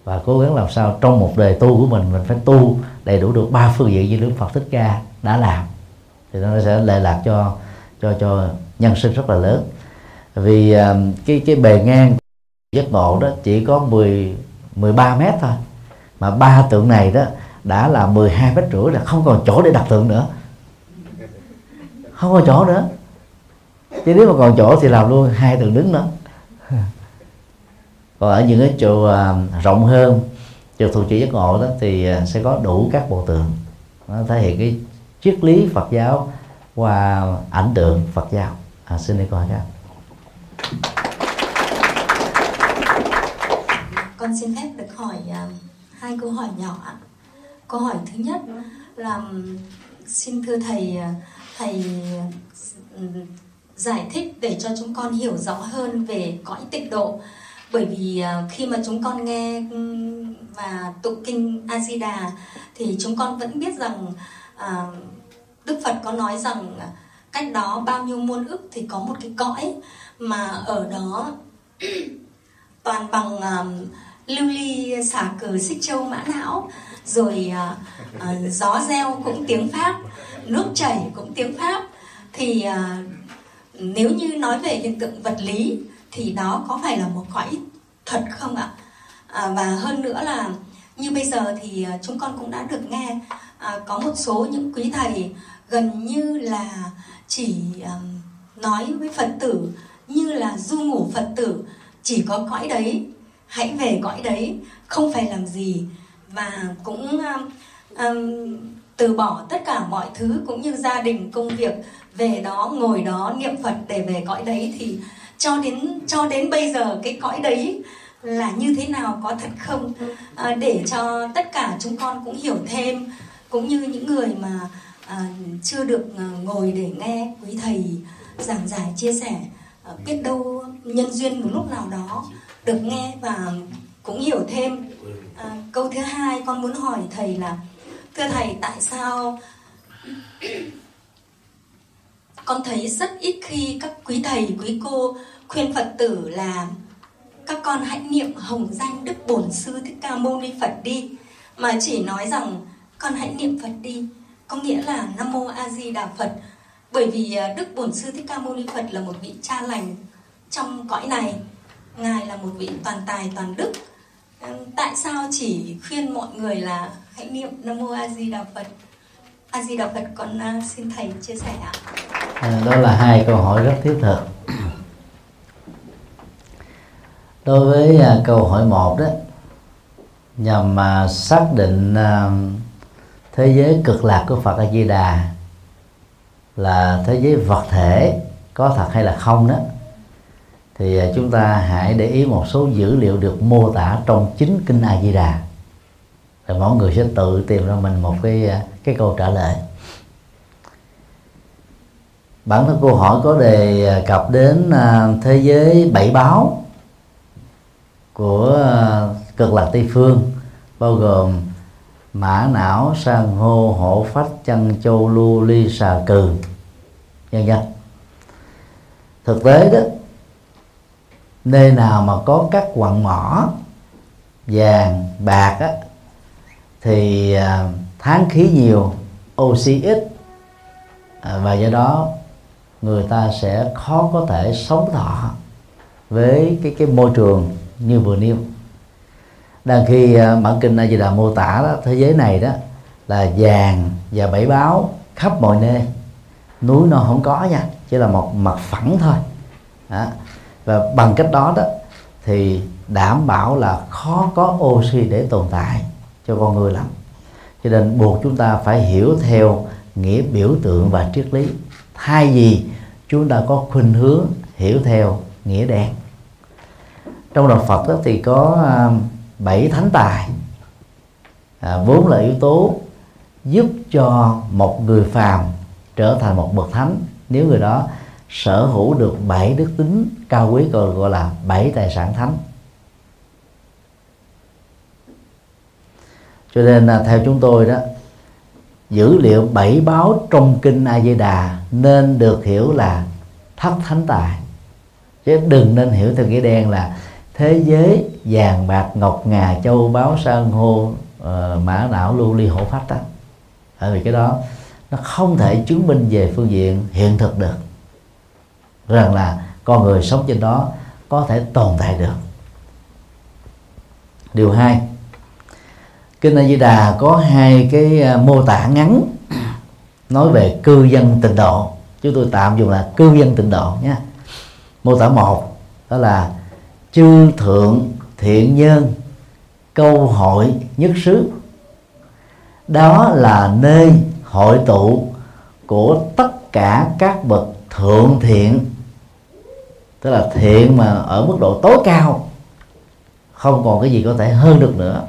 Và cố gắng làm sao trong một đời tu của mình mình phải tu đầy đủ được ba phương diện như đức phật thích ca đã làm. Thì nó sẽ lệ lạc cho cho cho nhân sinh rất là lớn. Vì um, cái cái bề ngang giác ngộ đó chỉ có 10 13 mét thôi. Mà ba tượng này đó đã là 12 mét rưỡi là không còn chỗ để đặt tượng nữa. Không có chỗ nữa. Chứ nếu mà còn chỗ thì làm luôn hai tượng đứng nữa còn ở những cái chỗ à, rộng hơn chùa thuộc chỉ giác ngộ đó thì à, sẽ có đủ các bộ tượng. Nó thể hiện cái triết lý Phật giáo qua ảnh tượng Phật giáo. À, xin đi coi các con xin phép được hỏi uh, hai câu hỏi nhỏ ạ câu hỏi thứ nhất là xin thưa thầy thầy giải thích để cho chúng con hiểu rõ hơn về cõi tịnh độ. Bởi vì khi mà chúng con nghe và tụng kinh A Di Đà thì chúng con vẫn biết rằng à, Đức Phật có nói rằng cách đó bao nhiêu muôn ức thì có một cái cõi mà ở đó toàn bằng uh, lưu ly xả cờ xích châu mã não rồi uh, uh, gió reo cũng tiếng pháp nước chảy cũng tiếng pháp. Thì uh, nếu như nói về hiện tượng vật lý thì đó có phải là một cõi thật không ạ? À, và hơn nữa là như bây giờ thì chúng con cũng đã được nghe à, có một số những quý thầy gần như là chỉ à, nói với phật tử như là du ngủ phật tử. Chỉ có cõi đấy hãy về cõi đấy không phải làm gì và cũng um, um, từ bỏ tất cả mọi thứ cũng như gia đình công việc về đó ngồi đó niệm phật để về cõi đấy thì cho đến cho đến bây giờ cái cõi đấy là như thế nào có thật không? À, để cho tất cả chúng con cũng hiểu thêm cũng như những người mà à, chưa được à, ngồi để nghe quý thầy giảng giải chia sẻ à, biết đâu nhân duyên một lúc nào đó được nghe và cũng hiểu thêm à, câu thứ hai con muốn hỏi thầy là thưa thầy tại sao con thấy rất ít khi các quý thầy quý cô khuyên phật tử là các con hãy niệm hồng danh đức bổn sư thích ca mâu ni phật đi mà chỉ nói rằng con hãy niệm phật đi. Có nghĩa là nam mô a di đà phật bởi vì à, đức bổn sư thích ca mâu ni phật là một vị cha lành trong cõi này. Ngài là một vị toàn tài toàn đức tại sao chỉ khuyên mọi người là hãy niệm nam mô a di đà phật? A di đà phật con à, xin thầy chia sẻ ạ. À, đó là hai câu hỏi rất thiết thực. Đối với uh, câu hỏi một đó nhằm mà uh, xác định uh, thế giới cực lạc của Phật A Di Đà là thế giới vật thể có thật hay là không đó thì à, chúng ta hãy để ý một số dữ liệu được mô tả trong chính kinh A Di Đà rồi mỗi người sẽ tự tìm ra mình một cái à, cái câu trả lời. Bản thân câu hỏi có đề à, cập đến thế giới bảy báo của cực lạc tây phương, bao gồm mã não, san hô, hổ phách chân châu lưu ly, xà cừ nhân dân thực tế đó nơi nào mà có các quặng mỏ vàng bạc á, thì à, tháng khí nhiều oxy ít. À, và do đó người ta sẽ khó có thể sống thọ với cái cái môi trường như vừa nêu. Đang khi à, bản kinh A Di Đà mô tả đó, thế giới này đó là vàng và bảy báo khắp mọi nơi. Núi non không có nha chỉ là một mặt phẳng thôi. Đó và bằng cách đó đó thì đảm bảo là khó có oxy để tồn tại cho con người lắm. Cho nên buộc chúng ta phải hiểu theo nghĩa biểu tượng và triết lý. Thay vì chúng ta có khuynh hướng hiểu theo nghĩa đen. Trong đạo Phật đó thì có à, bảy thánh tài. À, vốn là yếu tố giúp cho một người phàm trở thành một bậc thánh. Nếu người đó sở hữu được bảy đức tính cao quý gọi gọi là bảy tài sản thánh. Cho nên là theo chúng tôi đó dữ liệu bảy báo trong kinh A Di Đà nên được hiểu là thất thánh tài. Chứ đừng nên hiểu theo nghĩa đen là thế giới vàng bạc ngọc ngà châu báu san hô uh, mã não lưu ly hổ phách đó bởi vì cái đó nó không thể chứng minh về phương diện hiện thực được. Rằng là con người sống trên đó có thể tồn tại được. Điều hai, kinh A Di Đà có hai cái à, mô tả ngắn nói về cư dân tịnh độ. Chúng tôi tạm dùng là cư dân tịnh độ nhé mô tả một, đó là chư thượng, thiện nhân, câu hội nhất xứ. Đó là nơi hội tụ của tất cả các bậc thượng thiện tức là thiện mà ở mức độ tối cao, không còn cái gì có thể hơn được nữa.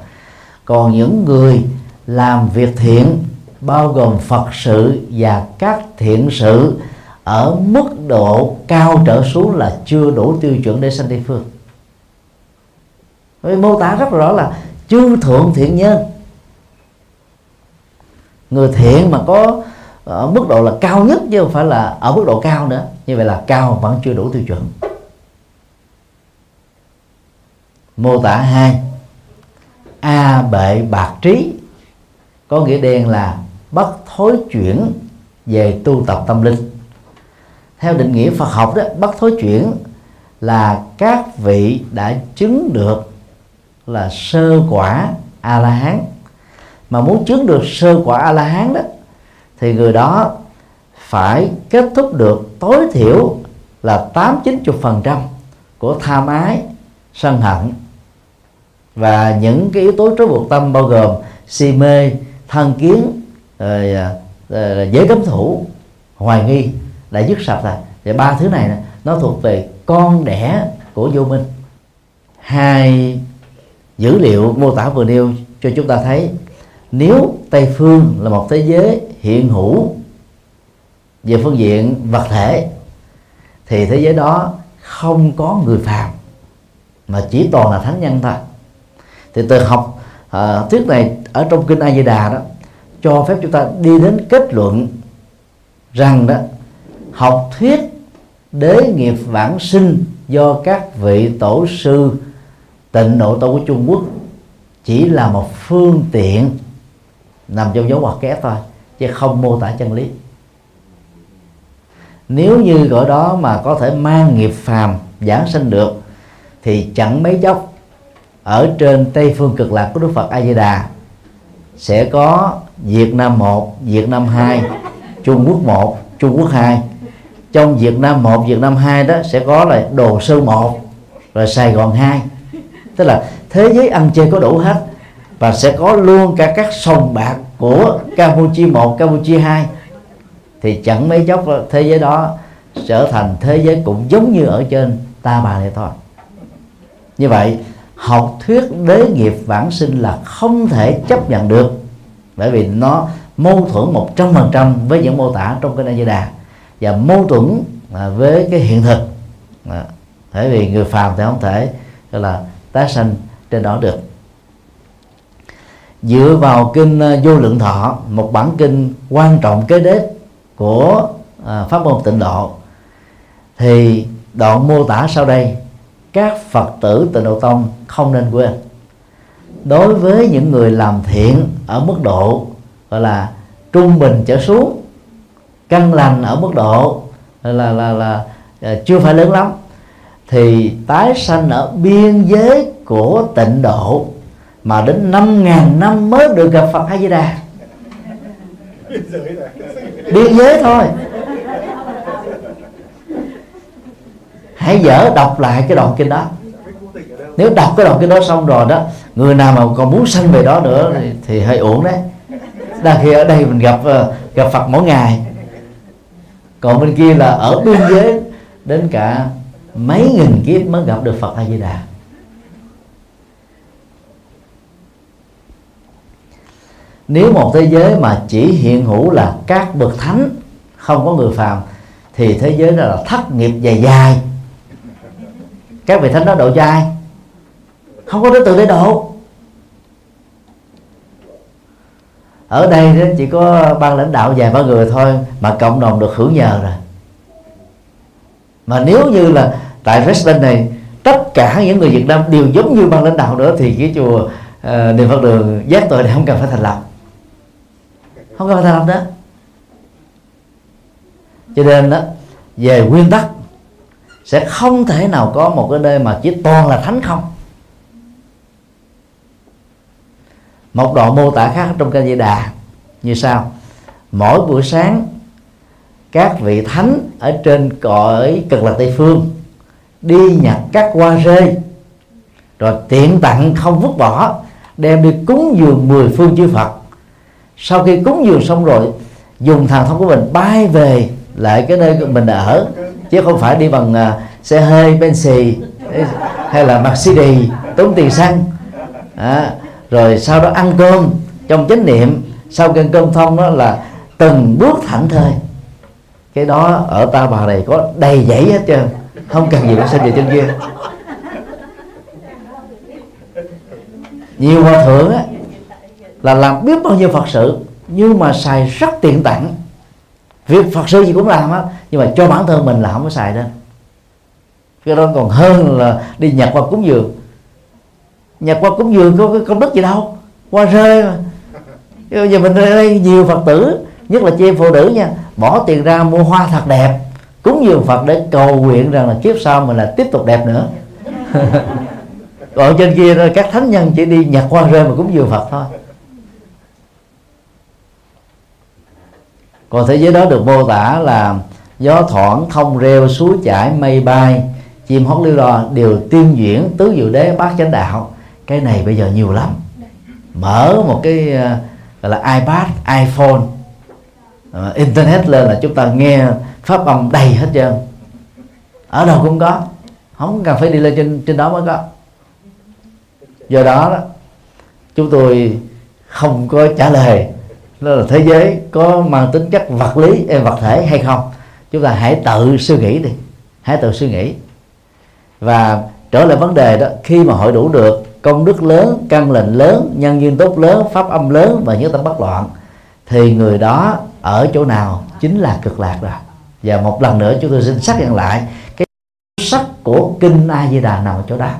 Còn những người làm việc thiện, bao gồm phật sự và các thiện sự, ở mức độ cao trở xuống là chưa đủ tiêu chuẩn để sanh tây phương. Vì mô tả rất rõ là chư thượng thiện nhân. Người thiện mà có ở mức độ là cao nhất chứ không phải là ở mức độ cao nữa. Như vậy là cao vẫn chưa đủ tiêu chuẩn. Mô tả hai. A bệ bạc trí. Có nghĩa đen là bất thối chuyển về tu tập tâm linh. Theo định nghĩa Phật học đó, bất thối chuyển là các vị đã chứng được là sơ quả a la hán. Mà muốn chứng được sơ quả a la hán đó thì người đó phải kết thúc được tối thiểu là tám chín chục phần trăm của tham ái sân hận. Và những cái yếu tố trói buộc tâm bao gồm si mê thân kiến rồi, à, rồi giới cấm thủ hoài nghi đã dứt sạch rồi. Và ba thứ này nó thuộc về con đẻ của vô minh. Hai dữ liệu mô tả vừa nêu cho chúng ta thấy nếu tây phương là một thế giới hiện hữu về phương diện vật thể thì thế giới đó không có người phàm mà chỉ toàn là thánh nhân thôi. Thì từ học uh, thuyết này ở trong kinh A Di Đà đó cho phép chúng ta đi đến kết luận rằng đó học thuyết đế nghiệp vãng sinh do các vị tổ sư tịnh độ tông của Trung Quốc chỉ là một phương tiện nằm trong dấu ngoặc kép thôi chứ không mô tả chân lý. Nếu như gọi đó mà có thể mang nghiệp phàm giảng sinh được thì chẳng mấy chốc ở trên tây phương cực lạc của Đức Phật A Di Đà sẽ có Việt Nam 1, Việt Nam 2, Trung Quốc 1, Trung Quốc 2 trong Việt Nam 1, Việt Nam 2 đó sẽ có là Đồ Sơn 1 rồi Sài Gòn 2 tức là thế giới ăn chơi có đủ hết và sẽ có luôn cả các sòng bạc của Campuchia 1, Campuchia 2 thì chẳng mấy chốc thế giới đó trở thành thế giới cũng giống như ở trên ta bà này thôi. Như vậy học thuyết đế nghiệp vãng sinh là không thể chấp nhận được. Bởi vì nó mâu thuẫn một trăm phần trăm với những mô tả trong cái A Di Đà. Và mâu thuẫn à, với cái hiện thực. À, Bởi vì người phàm thì không thể gọi là tái sanh trên đó được dựa vào kinh à, vô lượng thọ một bản kinh quan trọng kế đế của à, pháp môn tịnh độ thì đoạn mô tả sau đây các phật tử tịnh độ tông không nên quên. Đối với những người làm thiện ở mức độ gọi là trung bình trở xuống căn lành ở mức độ là là là, là chưa phải lớn lắm thì tái sanh ở biên giới của tịnh độ mà đến năm ngàn năm mới được gặp Phật A Di Đà biên giới thôi. Hãy dở đọc lại cái đoạn kinh đó. Nếu đọc cái đoạn kinh đó xong rồi đó người nào mà còn muốn sanh về đó nữa thì, thì hơi uổng đấy. Đang khi ở đây mình gặp ờ, gặp Phật mỗi ngày. Còn bên kia là ở biên giới đến cả mấy nghìn kiếp mới gặp được Phật A Di Đà nếu một thế giới mà chỉ hiện hữu là các bậc thánh không có người phàm thì thế giới đó là thất nghiệp dài dài. Các vị thánh đó độ cho ai? Không có đối tượng để độ. Ở đây chỉ có ban lãnh đạo vài ba người thôi mà cộng đồng được hưởng nhờ rồi. Mà nếu như là tại Western này tất cả những người Việt Nam đều giống như ban lãnh đạo nữa thì cái chùa uh, niệm Phật đường giác tội này không cần phải thành lập không có tham đó. Cho nên đó, về nguyên tắc, sẽ không thể nào có một cái nơi mà chỉ toàn là thánh không. Một đoạn mô tả khác trong kinh Di Đà, như sau. Mỗi buổi sáng, các vị thánh ở trên cõi cực lạc tây phương đi nhặt các hoa rơi rồi tiện tặng không vứt bỏ, đem đi cúng dường mười phương chư Phật sau khi cúng dường xong rồi dùng thần thông của mình bay về lại cái nơi mình ở. Chứ không phải đi bằng uh, xe hơi Bentley hay là Mercedes tốn tiền xăng. À, rồi sau đó ăn cơm. Trong chánh niệm sau cơn cơm thông đó là từng bước thẳng thơi. Cái đó ở ta bà này có đầy dãy hết trơn. Không cần gì cũng xin về trên kia. Nhiều hòa thượng á, là làm biết bao nhiêu phật sự, nhưng mà xài rất tiện tặng việc phật sự gì cũng làm á, nhưng mà cho bản thân mình là không có xài đâu cái đó còn hơn là đi nhặt qua cúng dường. Nhặt qua cúng dường có cái công đức gì đâu, qua rơi mà. Bây giờ mình đây nhiều phật tử, nhất là chị em phụ nữ nha, bỏ tiền ra mua hoa thật đẹp, cúng dường phật để cầu nguyện rằng là kiếp sau mình là tiếp tục đẹp nữa. Còn trên kia các thánh nhân chỉ đi nhặt hoa rơi mà cúng dường phật thôi. Còn thế giới đó được mô tả là gió thoảng thông reo suối chảy mây bay. Chim hót liêu đò đều tiên duyển tứ diệu đế bát chánh đạo. Cái này bây giờ nhiều lắm. Mở một cái ờ, gọi là ipad iphone uh, internet lên là chúng ta nghe pháp âm đầy hết trơn. Ở đâu cũng có. Không cần phải đi lên trên trên đó mới có. Do đó, đó chúng tôi không có trả lời đó là thế giới có mang tính chất vật lý vật thể hay không? Chúng ta hãy tự suy nghĩ đi hãy tự suy nghĩ. Và trở lại vấn đề đó khi mà hội đủ được công đức lớn căn lệnh lớn nhân duyên tốt lớn pháp âm lớn và nhất tâm bất loạn thì người đó ở chỗ nào chính là cực lạc rồi. Và một lần nữa chúng tôi xin xác nhận lại cái sắc của kinh A Di Đà nằm ở chỗ đó?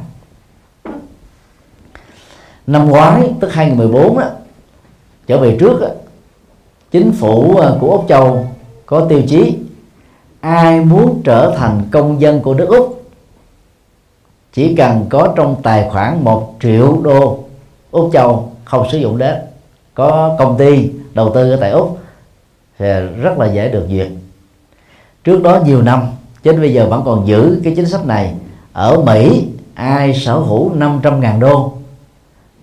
Năm ngoái tức 2014 đó trở về trước đó, chính phủ à, của Úc Châu có tiêu chí ai muốn trở thành công dân của nước Úc chỉ cần có trong tài khoản một triệu đô Úc Châu không sử dụng đến. Có công ty đầu tư ở tại Úc thì rất là dễ được duyệt. Trước đó nhiều năm, chính bây giờ vẫn còn giữ cái chính sách này. Ở Mỹ, ai sở hữu 500 ngàn đô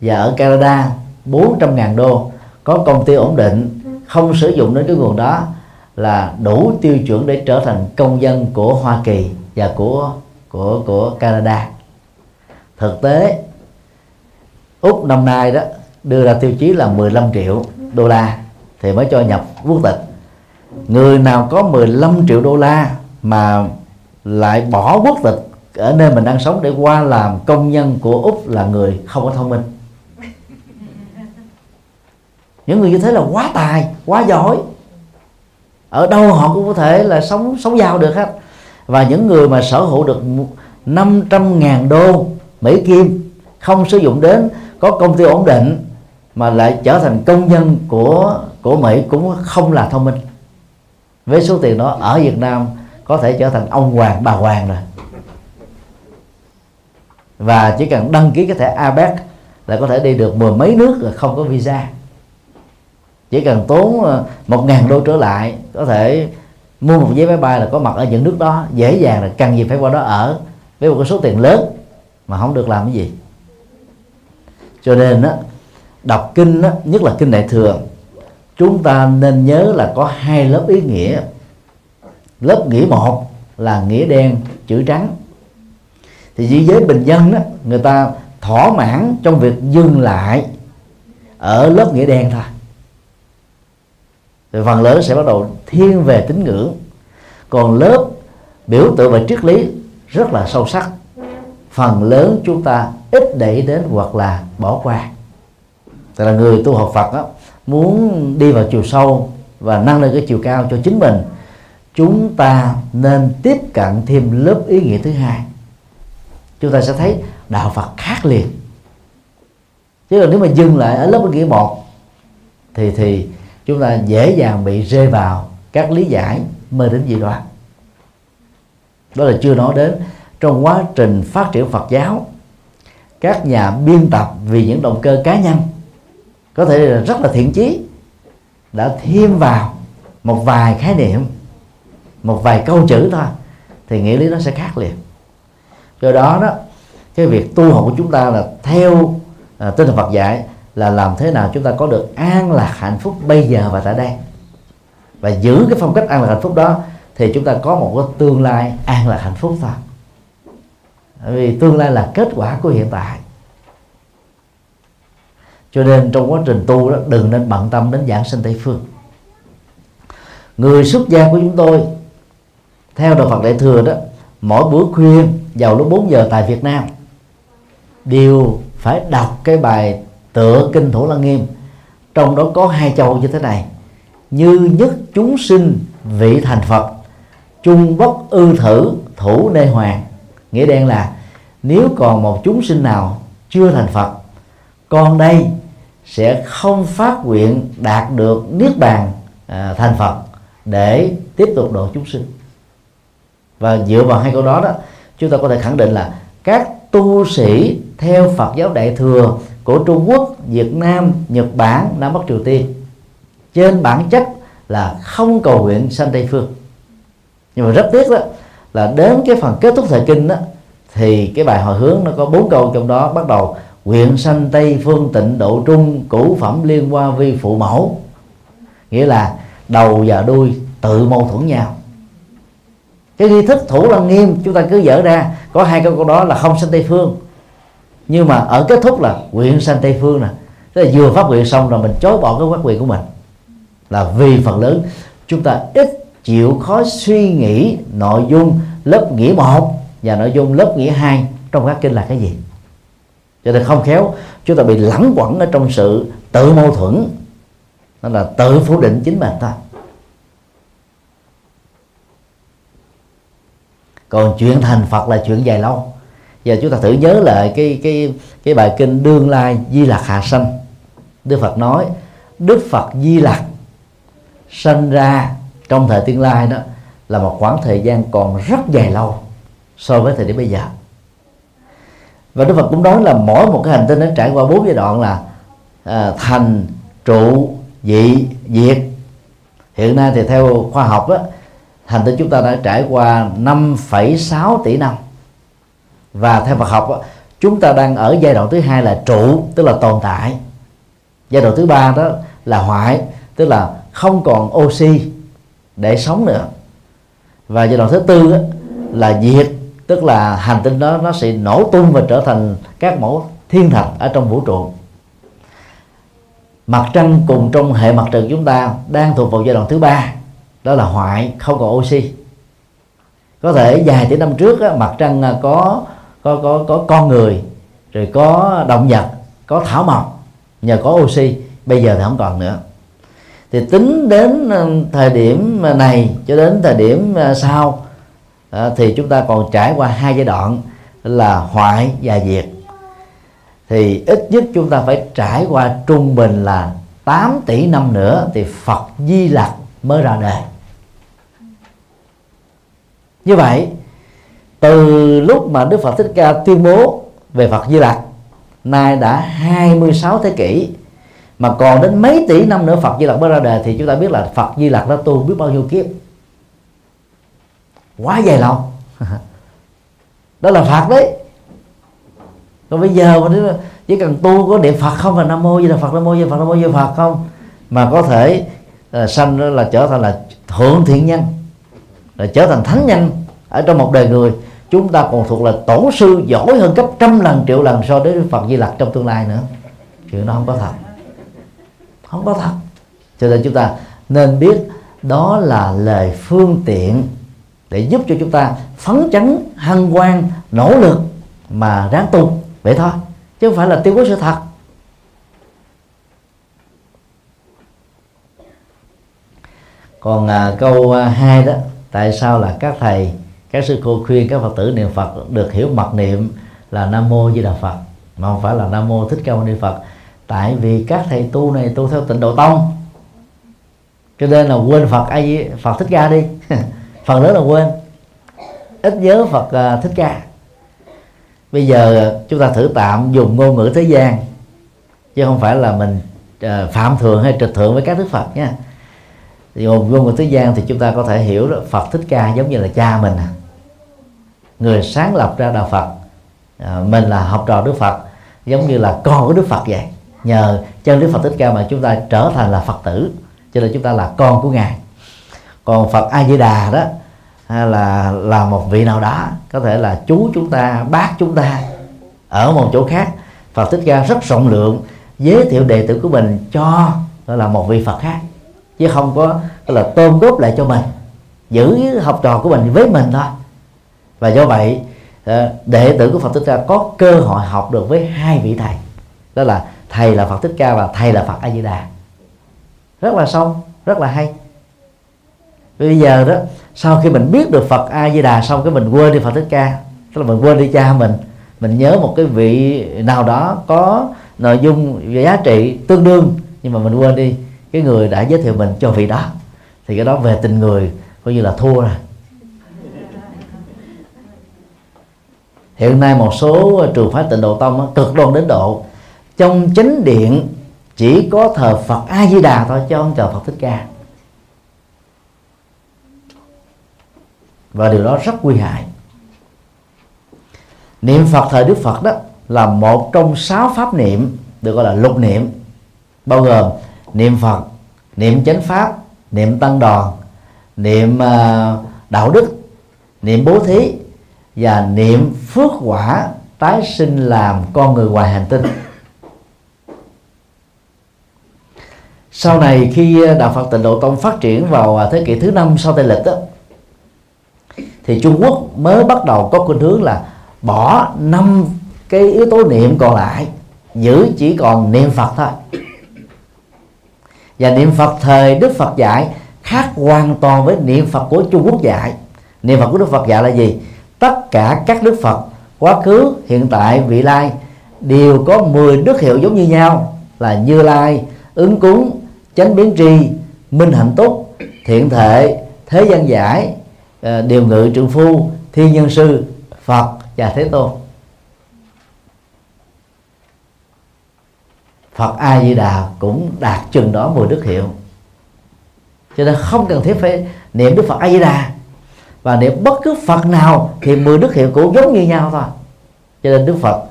và ở Canada 400 ngàn đô. Có công ty ổn định không sử dụng đến cái nguồn đó là đủ tiêu chuẩn để trở thành công dân của Hoa Kỳ và của của của Canada. Thực tế, Úc năm nay đó đưa ra tiêu chí là 15 triệu đô la thì mới cho nhập quốc tịch. Người nào có 15 triệu đô la mà lại bỏ quốc tịch ở nơi mình đang sống để qua làm công nhân của úc là người không có thông minh những người như thế là quá tài, quá giỏi. Ở đâu họ cũng có thể là sống sống giàu được hết. Và những người mà sở hữu được 500 ngàn đô Mỹ Kim không sử dụng đến có công ty ổn định mà lại trở thành công nhân của của Mỹ cũng không là thông minh. Với số tiền đó, ở Việt Nam có thể trở thành ông hoàng, bà hoàng rồi. Và chỉ cần đăng ký cái thẻ APEC là có thể đi được mười mấy nước rồi, không có visa chỉ cần tốn ờ, một ngàn đô trở lại có thể mua một vé máy bay là có mặt ở những nước đó dễ dàng là cần gì phải qua đó ở với một cái số tiền lớn mà không được làm cái gì. Cho nên đó, đọc kinh đó, nhất là kinh đại thừa chúng ta nên nhớ là có hai lớp ý nghĩa. Lớp nghĩa một là nghĩa đen chữ trắng. Thì dưới giới bình dân đó người ta thỏa mãn trong việc dừng lại ở lớp nghĩa đen thôi thì phần lớn sẽ bắt đầu thiên về tín ngưỡng. Còn lớp biểu tượng và triết lý rất là sâu sắc. Phần lớn chúng ta ít để đến hoặc là bỏ qua. Tức là người tu học Phật đó, muốn đi vào chiều sâu và nâng lên cái chiều cao cho chính mình chúng ta nên tiếp cận thêm lớp ý nghĩa thứ hai. Chúng ta sẽ thấy đạo Phật khác liền. Chứ là nếu mà dừng lại ở lớp ý nghĩa một thì thì chúng ta dễ dàng bị rơi vào các lý giải mơ đến dị đoan đó là chưa nói đến trong quá trình phát triển Phật giáo các nhà biên tập vì những động cơ cá nhân có thể là rất là thiện chí đã thêm vào một vài khái niệm một vài câu chữ thôi thì nghĩa lý nó sẽ khác liền. Do đó đó cái việc tu học của chúng ta là theo à, tinh thần Phật dạy là làm thế nào chúng ta có được an lạc hạnh phúc bây giờ và tại đây. Và giữ cái phong cách an lạc hạnh phúc đó thì chúng ta có một cái tương lai an lạc hạnh phúc thôi. Bởi vì tương lai là kết quả của hiện tại. Cho nên trong quá trình tu đó, đừng nên bận tâm đến giảng sinh tây phương. Người xuất gia của chúng tôi, theo đạo Phật đại thừa đó, mỗi bữa khuya, vào lúc 4 giờ tại Việt Nam, đều phải đọc cái bài tựa kinh thủ lăng nghiêm. Trong đó có hai châu như thế này. Như nhất chúng sinh vị thành phật trung bất ư thử thủ nê hoàng. Nghĩa đen là nếu còn một chúng sinh nào chưa thành phật con đây sẽ không phát nguyện đạt được niết bàn à, thành phật để tiếp tục độ chúng sinh. Và dựa vào hai câu đó đó chúng ta có thể khẳng định là các tu sĩ theo Phật giáo Đại thừa của Trung Quốc, Việt Nam, Nhật Bản, Nam Bắc Triều Tiên. Trên bản chất là không cầu nguyện sanh Tây phương. Nhưng mà rất tiếc đó là đến cái phần kết thúc thời kinh đó thì cái bài hồi hướng nó có bốn câu trong đó. Bắt đầu nguyện sanh Tây phương tịnh độ trung Cũ phẩm liên hoa vi phụ mẫu. Nghĩa là đầu và đuôi tự mâu thuẫn nhau. Cái nghi thức thủ lăng nghiêm chúng ta cứ dở ra có hai câu câu đó là không sanh tây phương nhưng mà ở kết thúc là nguyện sanh tây phương nè. Tức là vừa phát nguyện xong rồi mình chối bỏ cái phát nguyện của mình. Là vì phần lớn, chúng ta ít chịu khó suy nghĩ nội dung lớp nghĩa một và nội dung lớp nghĩa hai trong các kinh là cái gì. Cho nên không khéo, chúng ta bị lẳng quẩn ở trong sự tự mâu thuẫn. Nó là tự phủ định chính mình thôi còn chuyện thành phật là chuyện dài lâu và chúng ta thử nhớ lại cái cái cái bài kinh đương lai di lạc hạ sanh. Đức phật nói đức phật di lạc sanh ra trong thời tương lai đó là một khoảng thời gian còn rất dài lâu so với thời điểm bây giờ. Và đức phật cũng nói là mỗi một cái hành tinh nó trải qua bốn giai đoạn là à, thành trụ dị diệt. Hiện nay thì theo khoa học á, hành tinh chúng ta đã trải qua 5,6 tỷ năm và theo Phật học chúng ta đang ở giai đoạn thứ hai là trụ tức là tồn tại. Giai đoạn thứ ba đó là hoại tức là không còn oxy để sống nữa. Và giai đoạn thứ tư đó, là diệt tức là hành tinh đó nó sẽ nổ tung và trở thành các mẫu thiên thạch ở trong vũ trụ. Mặt trăng cùng trong hệ mặt trời chúng ta đang thuộc vào giai đoạn thứ ba đó là hoại không còn oxy. Có thể vài tỷ năm trước mặt trăng à, có có có có con người, rồi có động vật, có thảo mộc, nhờ có oxy, bây giờ thì không còn nữa. Thì tính đến ờ, thời điểm này cho đến thời điểm ờ, sau ờ, thì chúng ta còn trải qua hai giai đoạn là hoại và diệt. Thì ít nhất chúng ta phải trải qua trung bình là 8 tỷ năm nữa thì Phật Di Lặc mới ra đời. Như vậy từ lúc mà Đức Phật Thích Ca tuyên bố về Phật Di Lặc nay đã 26 thế kỷ mà còn đến mấy tỷ năm nữa Phật Di Lặc mới ra đời thì chúng ta biết là Phật Di Lặc đã tu biết bao nhiêu kiếp? Quá dài lâu. Đó là Phật đấy. Còn bây giờ mà chỉ cần tu có niệm Phật không là Nam Mô Di Đà Phật Nam Mô Di Đà Phật Nam Mô Di Đà Phật không mà có thể uh, sanh là trở thành là thượng thiện nhân là trở thành thánh nhân ở trong một đời người chúng ta còn thuộc là tổ sư giỏi hơn gấp trăm lần triệu lần so với Phật Di Lặc trong tương lai nữa. Chuyện đó không có thật. Không có thật. Cho nên chúng ta nên biết đó là lời phương tiện để giúp cho chúng ta phấn chấn hăng quan nỗ lực mà ráng tu. Vậy thôi chứ không phải là tiêu bố sự thật. Còn à, câu à, đó tại sao là các thầy các sư cô khuyên các phật tử niệm phật được hiểu mật niệm là nam mô di đà phật mà không phải là nam mô thích ca mâu ni phật. Tại vì các thầy tu này tu theo tịnh độ tông cho nên là quên phật ai phật thích ca đi. Phần lớn là quên. Ít nhớ phật à, thích ca. Bây giờ chúng ta thử tạm dùng ngôn ngữ thế gian chứ không phải là mình à, phạm thường hay trịch thượng với các đức phật nha. Dùng ngôn ngữ thế gian thì chúng ta có thể hiểu đó, phật thích ca giống như là cha mình à người sáng lập ra đạo phật. À, mình là học trò đức phật giống như là con của đức phật vậy. Nhờ chân đức phật thích ca mà chúng ta trở thành là phật tử cho nên chúng ta là con của ngài. Còn phật a di đà đó hay là là một vị nào đó có thể là chú chúng ta bác chúng ta ở một chỗ khác. Phật thích ca rất rộng lượng giới thiệu đệ tử của mình cho đó là một vị Phật khác chứ không có là tôn góp lại cho mình giữ học trò của mình với mình thôi và do vậy ờ, đệ tử của Phật thích ca có cơ hội học được với hai vị thầy. Đó là thầy là Phật thích ca và thầy là Phật A Di Đà rất là sâu, rất là hay. Bây giờ đó, sau khi mình biết được Phật A Di Đà xong cái mình quên đi Phật Thích Ca, tức là mình quên đi cha mình mình nhớ một cái vị nào đó có nội dung và giá trị tương đương, nhưng mà mình quên đi, cái người đã giới thiệu mình cho vị đó. Thì cái đó về tình người, coi như là thua rồi. Hiện nay một số trường phái tịnh độ tông cực đoan đến độ. Trong chánh điện chỉ có thờ Phật A Di Đà thôi, chứ không thờ Phật Thích Ca. Và điều đó rất nguy hại. Niệm phật thời đức phật đó là một trong sáu pháp niệm được gọi là lục niệm. Bao gồm niệm phật, niệm chánh pháp, niệm tăng đoàn, niệm ờ, đạo đức, niệm bố thí và niệm phước quả tái sinh làm con người ngoài hành tinh. Sau này khi ờ, đạo Phật Tịnh Độ Tông phát triển vào ờ, thế kỷ thứ năm sau Tây lịch đó, thì Trung Quốc mới bắt đầu có khuynh hướng là bỏ năm cái yếu tố niệm còn lại giữ chỉ còn niệm Phật thôi. Và niệm Phật thời Đức Phật dạy khác hoàn toàn với niệm Phật của Trung Quốc dạy. Niệm Phật của Đức Phật dạy là gì? Tất cả các Đức Phật, quá khứ, hiện tại, vị lai, đều có 10 đức hiệu giống như nhau, là Như Lai, ứng cúng, chánh biến tri, minh hạnh túc, thiện thệ thế gian giải ờ, điều ngự trượng phu thiên nhân sư, phật và thế tôn. Phật a di đà cũng đạt chừng đó mười đức hiệu. Cho nên không cần thiết phải niệm đức phật a di đà và niệm bất cứ phật nào thì mười đức hiệu cũng giống như nhau thôi. Cho nên đức phật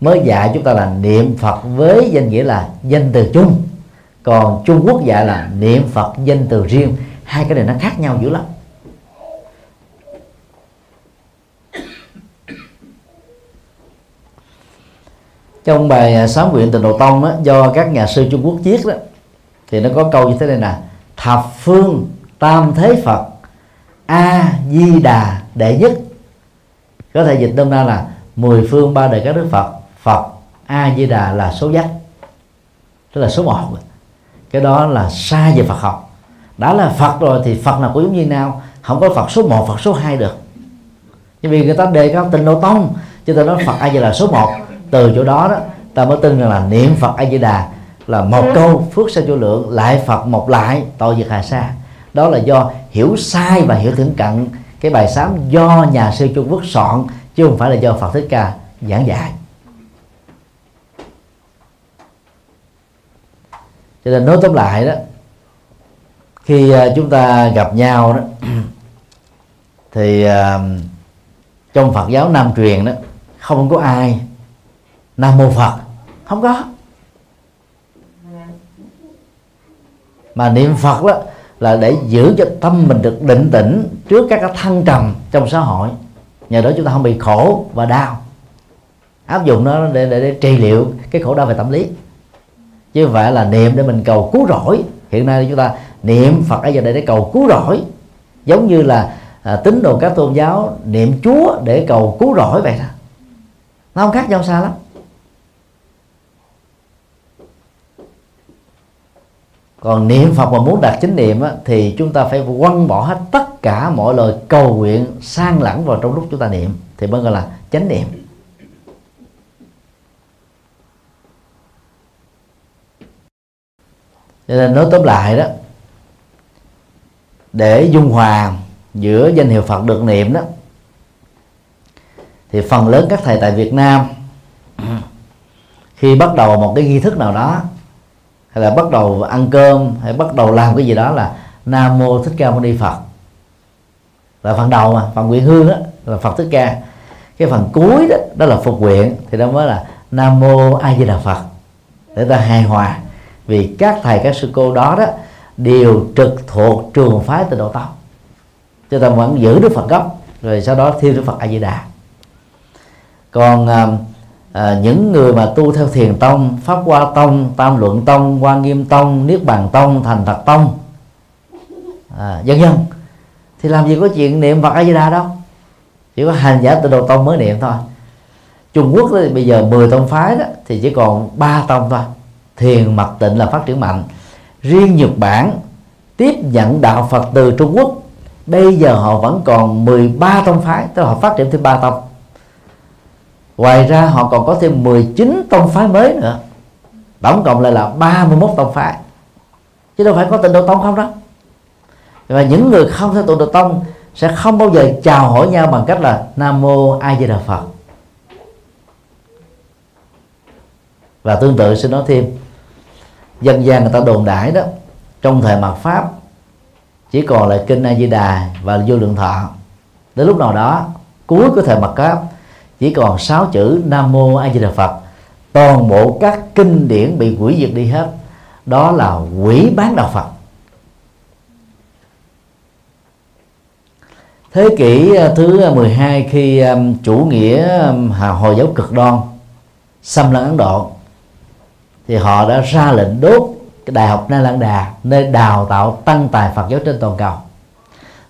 mới dạy chúng ta là niệm phật với danh nghĩa là danh từ chung. Còn Trung Quốc dạy là niệm Phật danh từ riêng. Hai cái này nó khác nhau dữ lắm. Trong bài sám nguyện tịnh độ tông á, do các nhà sư Trung Quốc viết đó thì nó có câu như thế này nè. Thập phương tam thế Phật a di đà đệ nhất. Có thể dịch đông ra là mười phương ba đời các đức Phật. Phật, a di đà là số nhất tức là số một. Cái đó là xa về Phật học. Đã là Phật rồi thì Phật nào cũng giống như nào? Không có Phật số 1 Phật số 2 được. Nhưng vì người ta đề cao tình độ tông, cho nên nói Phật A Di Đà số 1 từ chỗ đó đó, ta mới tin rằng là niệm Phật A Di Đà là một câu phước sa vô lượng, lại Phật một lại, tội diệt hà sa đó là do hiểu sai và hiểu thiển cận. Cái bài sám do nhà sư Trung Quốc soạn, chứ không phải là do Phật Thích Ca giảng dạy. Cho nên nói tóm lại đó, khi à, chúng ta gặp nhau đó, thì à, trong Phật giáo Nam truyền đó, không có ai Nam mô Phật. Không có. Mà niệm Phật đó là để giữ cho tâm mình được định tĩnh trước các cái thăng trầm trong xã hội. Nhờ đó chúng ta không bị khổ và đau. Áp dụng nó để, để, để trị liệu cái khổ đau về tâm lý. Chứ không phải là niệm để mình cầu cứu rỗi. Hiện nay chúng ta niệm phật ở giờ để để cầu cứu rỗi. Giống như là à, tín đồ các tôn giáo niệm chúa để cầu cứu rỗi vậy đó. Nó không khác nhau xa lắm. Còn niệm phật mà muốn đạt chính niệm á, thì chúng ta phải quăng bỏ hết tất cả mọi lời cầu nguyện sang lẳng vào trong lúc chúng ta niệm thì mới gọi là chánh niệm. Cho nên nói tóm lại đó để dung hòa giữa danh hiệu Phật được niệm đó thì phần lớn các thầy tại Việt Nam khi bắt đầu một cái nghi thức nào đó hay là bắt đầu ăn cơm hay bắt đầu làm cái gì đó là Nam mô Thích Ca Mâu Ni Phật. Là phần đầu mà phần nguyện hương đó là Phật Thích Ca. Cái phần cuối đó đó là phục nguyện thì đó mới là Nam mô A Di Đà Phật. Để ta hài hòa vì các thầy các sư cô đó đó đều trực thuộc trường phái tịnh độ tông. Cho ta vẫn giữ đức phật gốc rồi sau đó thiêu đức phật a di đà. Còn uh, à, những người mà tu theo thiền tông pháp hoa tông tam luận tông hoa nghiêm tông niết bàn tông thành thật tông. À, dân dân thì làm gì có chuyện niệm phật a di đà đâu. Chỉ có hành giả từ đầu tông mới niệm thôi. Trung quốc thì bây giờ 10 tông phái đó thì chỉ còn ba tông thôi. Thiền mật tịnh là phát triển mạnh. Riêng Nhật Bản tiếp nhận đạo Phật từ Trung Quốc bây giờ họ vẫn còn 13 tông phái tức là họ phát triển thêm ba tông ngoài ra họ còn có thêm 19 tông phái mới nữa. Tổng cộng lại là 31 tông phái. Chứ đâu phải có tịnh độ tông không đó và những người không theo tịnh độ tông sẽ không bao giờ chào hỏi nhau bằng cách là nam mô a di đà phật. Và tương tự xin nói thêm, dân gian người ta đồn đại đó, trong thời mạt pháp, chỉ còn lại kinh a di đà và vô lượng thọ. Đến lúc nào đó, cuối của thời mạt pháp chỉ còn sáu chữ nam mô a di đà phật. Toàn bộ các kinh điển bị hủy diệt đi hết. Đó là quỷ bán đạo phật. Thế kỷ à, thứ 12 khi à, chủ nghĩa à, hà hồi giáo cực đoan xâm lấn Ấn Độ, thì họ đã ra lệnh đốt cái đại học Nalanda nơi đào tạo tăng tài Phật giáo trên toàn cầu.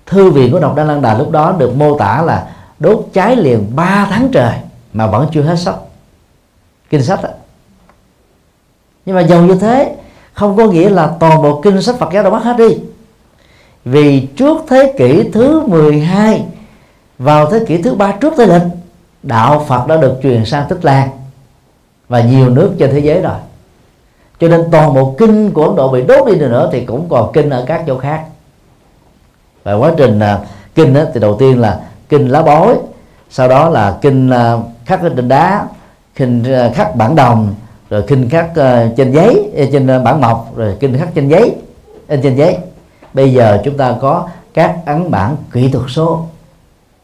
Thư viện của đọc Đà lúc đó được mô tả là đốt cháy liền 3 tháng trời mà vẫn chưa hết sách kinh sách đó. nhưng mà dầu như thế không có nghĩa là toàn bộ kinh sách Phật giáo đã mất hết đi. Vì trước thế kỷ thứ 12 vào thế kỷ thứ ba trước thế lịch đạo Phật đã được truyền sang Tích Lan và nhiều nước trên thế giới rồi. Cho nên toàn bộ kinh của Ấn Độ bị đốt đi nữa thì cũng còn kinh ở các chỗ khác. Và quá trình uh, kinh đó, thì đầu tiên là kinh lá bói, sau đó là kinh à, khắc trên đá kinh à, khắc bản đồng rồi kinh khắc à, trên giấy trên bản mộc rồi kinh khắc trên giấy in trên giấy. Bây giờ chúng ta có các ấn bản kỹ thuật số.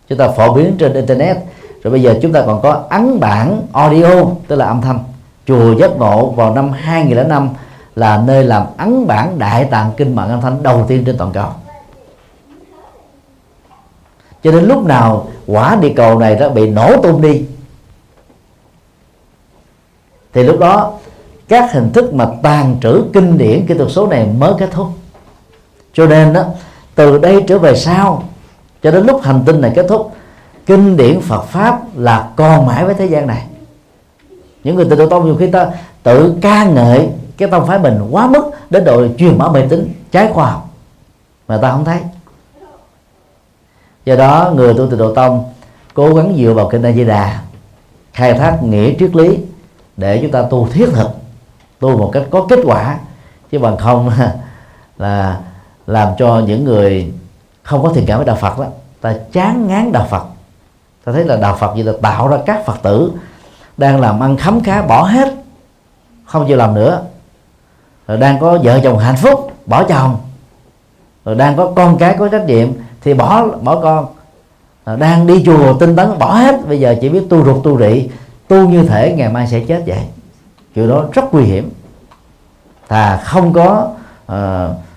Chúng ta phổ biến trên internet. Rồi bây giờ chúng ta còn có ấn bản audio tức là âm thanh. Chùa giác ngộ vào năm 2005 là nơi làm ấn bản đại tạng kinh bản âm thanh đầu tiên trên toàn cầu cho đến lúc nào quả địa cầu này đã bị nổ tung đi, thì lúc đó các hình thức mà tàn trữ kinh điển kỹ thuật số này mới kết thúc. Cho nên đó, từ đây trở về sau, cho đến lúc hành tinh này kết thúc, kinh điển Phật pháp là còn mãi với thế gian này. Những người tự độ tông nhiều khi ta tự ca ngợi cái tông phái mình quá mức đến độ truyền bá mê tín, trái khoa học, mà ta không thấy do đó, người tu tịnh độ tông cố gắng dựa vào kinh A Di Đà khai thác nghĩa triết lý để chúng ta tu thiết thực, tu một cách có kết quả. Chứ bằng không là làm cho những người không có thiện cảm với đạo Phật đó, ta chán ngán đạo Phật. Ta thấy là đạo Phật gì là tạo ra các Phật tử đang làm ăn khấm khá, bỏ hết, không chịu làm nữa. Rồi đang có vợ chồng hạnh phúc, bỏ chồng. Rồi đang có con cái có trách nhiệm thì bỏ bỏ con. À, đang đi chùa tinh tấn bỏ hết. Bây giờ chỉ biết tu ruột tu rị tu như thể ngày mai sẽ chết vậy. Kiểu đó rất nguy hiểm. Thà không có uh,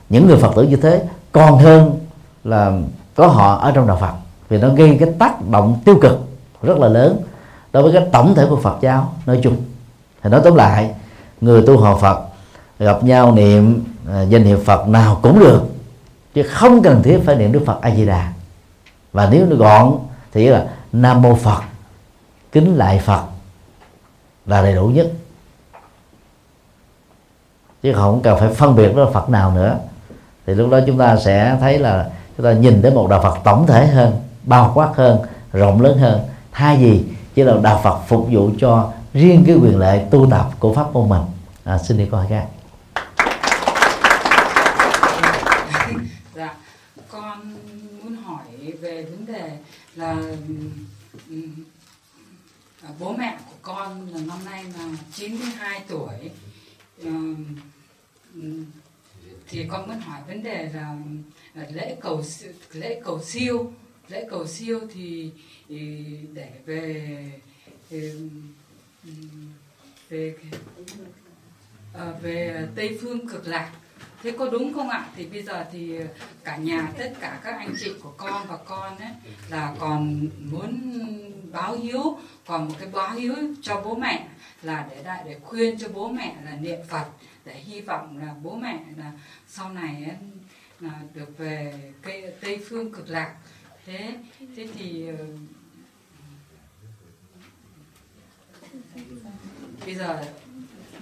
những người phật tử như thế còn hơn là có họ ở trong đạo phật. Vì nó gây cái tác động tiêu cực rất là lớn đối với cái tổng thể của phật giáo nói chung. Thì nói tóm lại người tu họ phật gặp nhau niệm uh, danh hiệu phật nào cũng được chứ không cần thiết phải niệm đức phật a di đà và nếu nó gọn thì là nam mô phật kính lại phật là đầy đủ nhất. Chứ không cần phải phân biệt đó phật nào nữa. Thì lúc đó chúng ta sẽ thấy là chúng ta nhìn đến một đạo phật tổng thể hơn bao quát hơn rộng lớn hơn. Thay vì chỉ là đạo phật phục vụ cho riêng cái quyền lệ tu tập của pháp môn mình. À, xin đi câu hỏi khác dạ con muốn hỏi về vấn đề là ừ, ừ, à, bố mẹ của con là năm nay là 92 tuổi. Ờ, ừ, thì con muốn hỏi vấn đề là lễ cầu lễ cầu siêu lễ cầu siêu thì để về về về, về tây phương cực lạc thế có đúng không ạ? Thì bây giờ thì ờ, cả nhà tất cả các anh chị của con và con ấy là còn muốn báo hiếu còn một cái báo hiếu cho bố mẹ là để đại để khuyên cho bố mẹ là niệm phật để hy vọng là bố mẹ là sau này ấy, là được về cây tây phương cực lạc. Thế thế thì ờ, bây giờ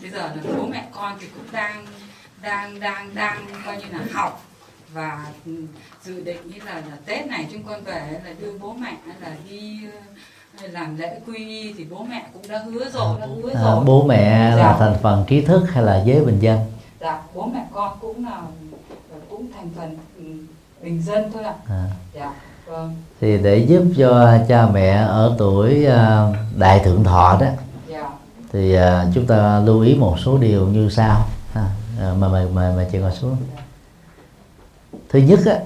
bây giờ là bố mẹ con thì cũng đang đang đang đang coi như là học và dự định như là, là tết này chúng con về là đưa bố mẹ là đi làm lễ quy y thì bố mẹ cũng đã hứa rồi đã hứa à, rồi bố mẹ dạ. là thành phần trí thức hay là giới bình dân dạ bố mẹ con cũng là cũng thành phần ừ, bình dân thôi ạ à. dạ vâng thì để giúp cho cha mẹ ở tuổi uh, đại thượng thọ đó dạ thì uh, chúng ta lưu ý một số điều như sau. À, mà mà mà mà chị ngồi xuống. Thứ nhất á,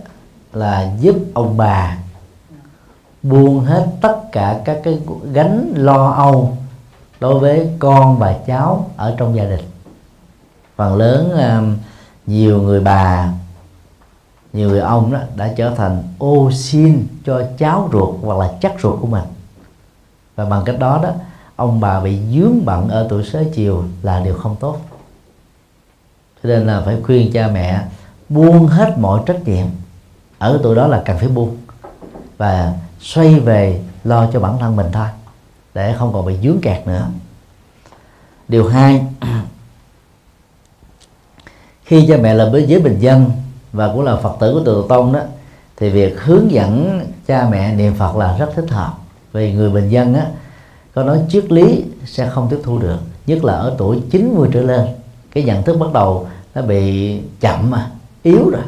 là giúp ông bà buông hết tất cả các cái gánh lo âu đối với con và cháu ở trong gia đình. Phần lớn nhiều người bà nhiều người ông đó đã trở thành ô xin cho cháu ruột hoặc là chắc ruột của mình. Và bằng cách đó đó ông bà bị dướng bận ở tuổi xế chiều là điều không tốt cho nên là phải khuyên cha mẹ buông hết mọi trách nhiệm. Ở tuổi đó là cần phải buông và xoay về lo cho bản thân mình thôi, để không còn bị dướng kẹt nữa. Điều hai, khi cha mẹ là với giới bình dân và cũng là phật tử của tự tông đó, thì việc hướng dẫn cha mẹ niệm phật là rất thích hợp. Vì người bình dân á, có nói triết lý sẽ không tiếp thu được, nhất là ở tuổi 90 trở lên. Cái nhận thức bắt đầu nó bị chậm mà yếu rồi.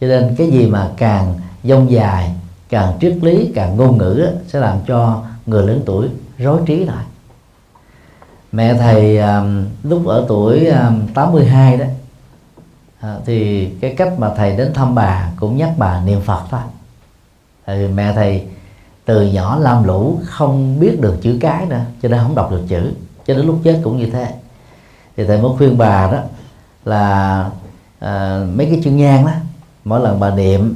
Cho nên cái gì mà càng dông dài càng triết lý càng ngôn ngữ sẽ làm cho người lớn tuổi rối trí lại. Mẹ thầy um, lúc ở tuổi um, 82 đó à, thì cái cách mà thầy đến thăm bà cũng nhắc bà niệm phật thôi. Thì mẹ thầy từ nhỏ lam lũ không biết được chữ cái nữa cho nên không đọc được chữ cho đến lúc chết cũng như thế. Thì thầy mới khuyên bà đó là à, mấy cái chân nhang đó. Mỗi lần bà niệm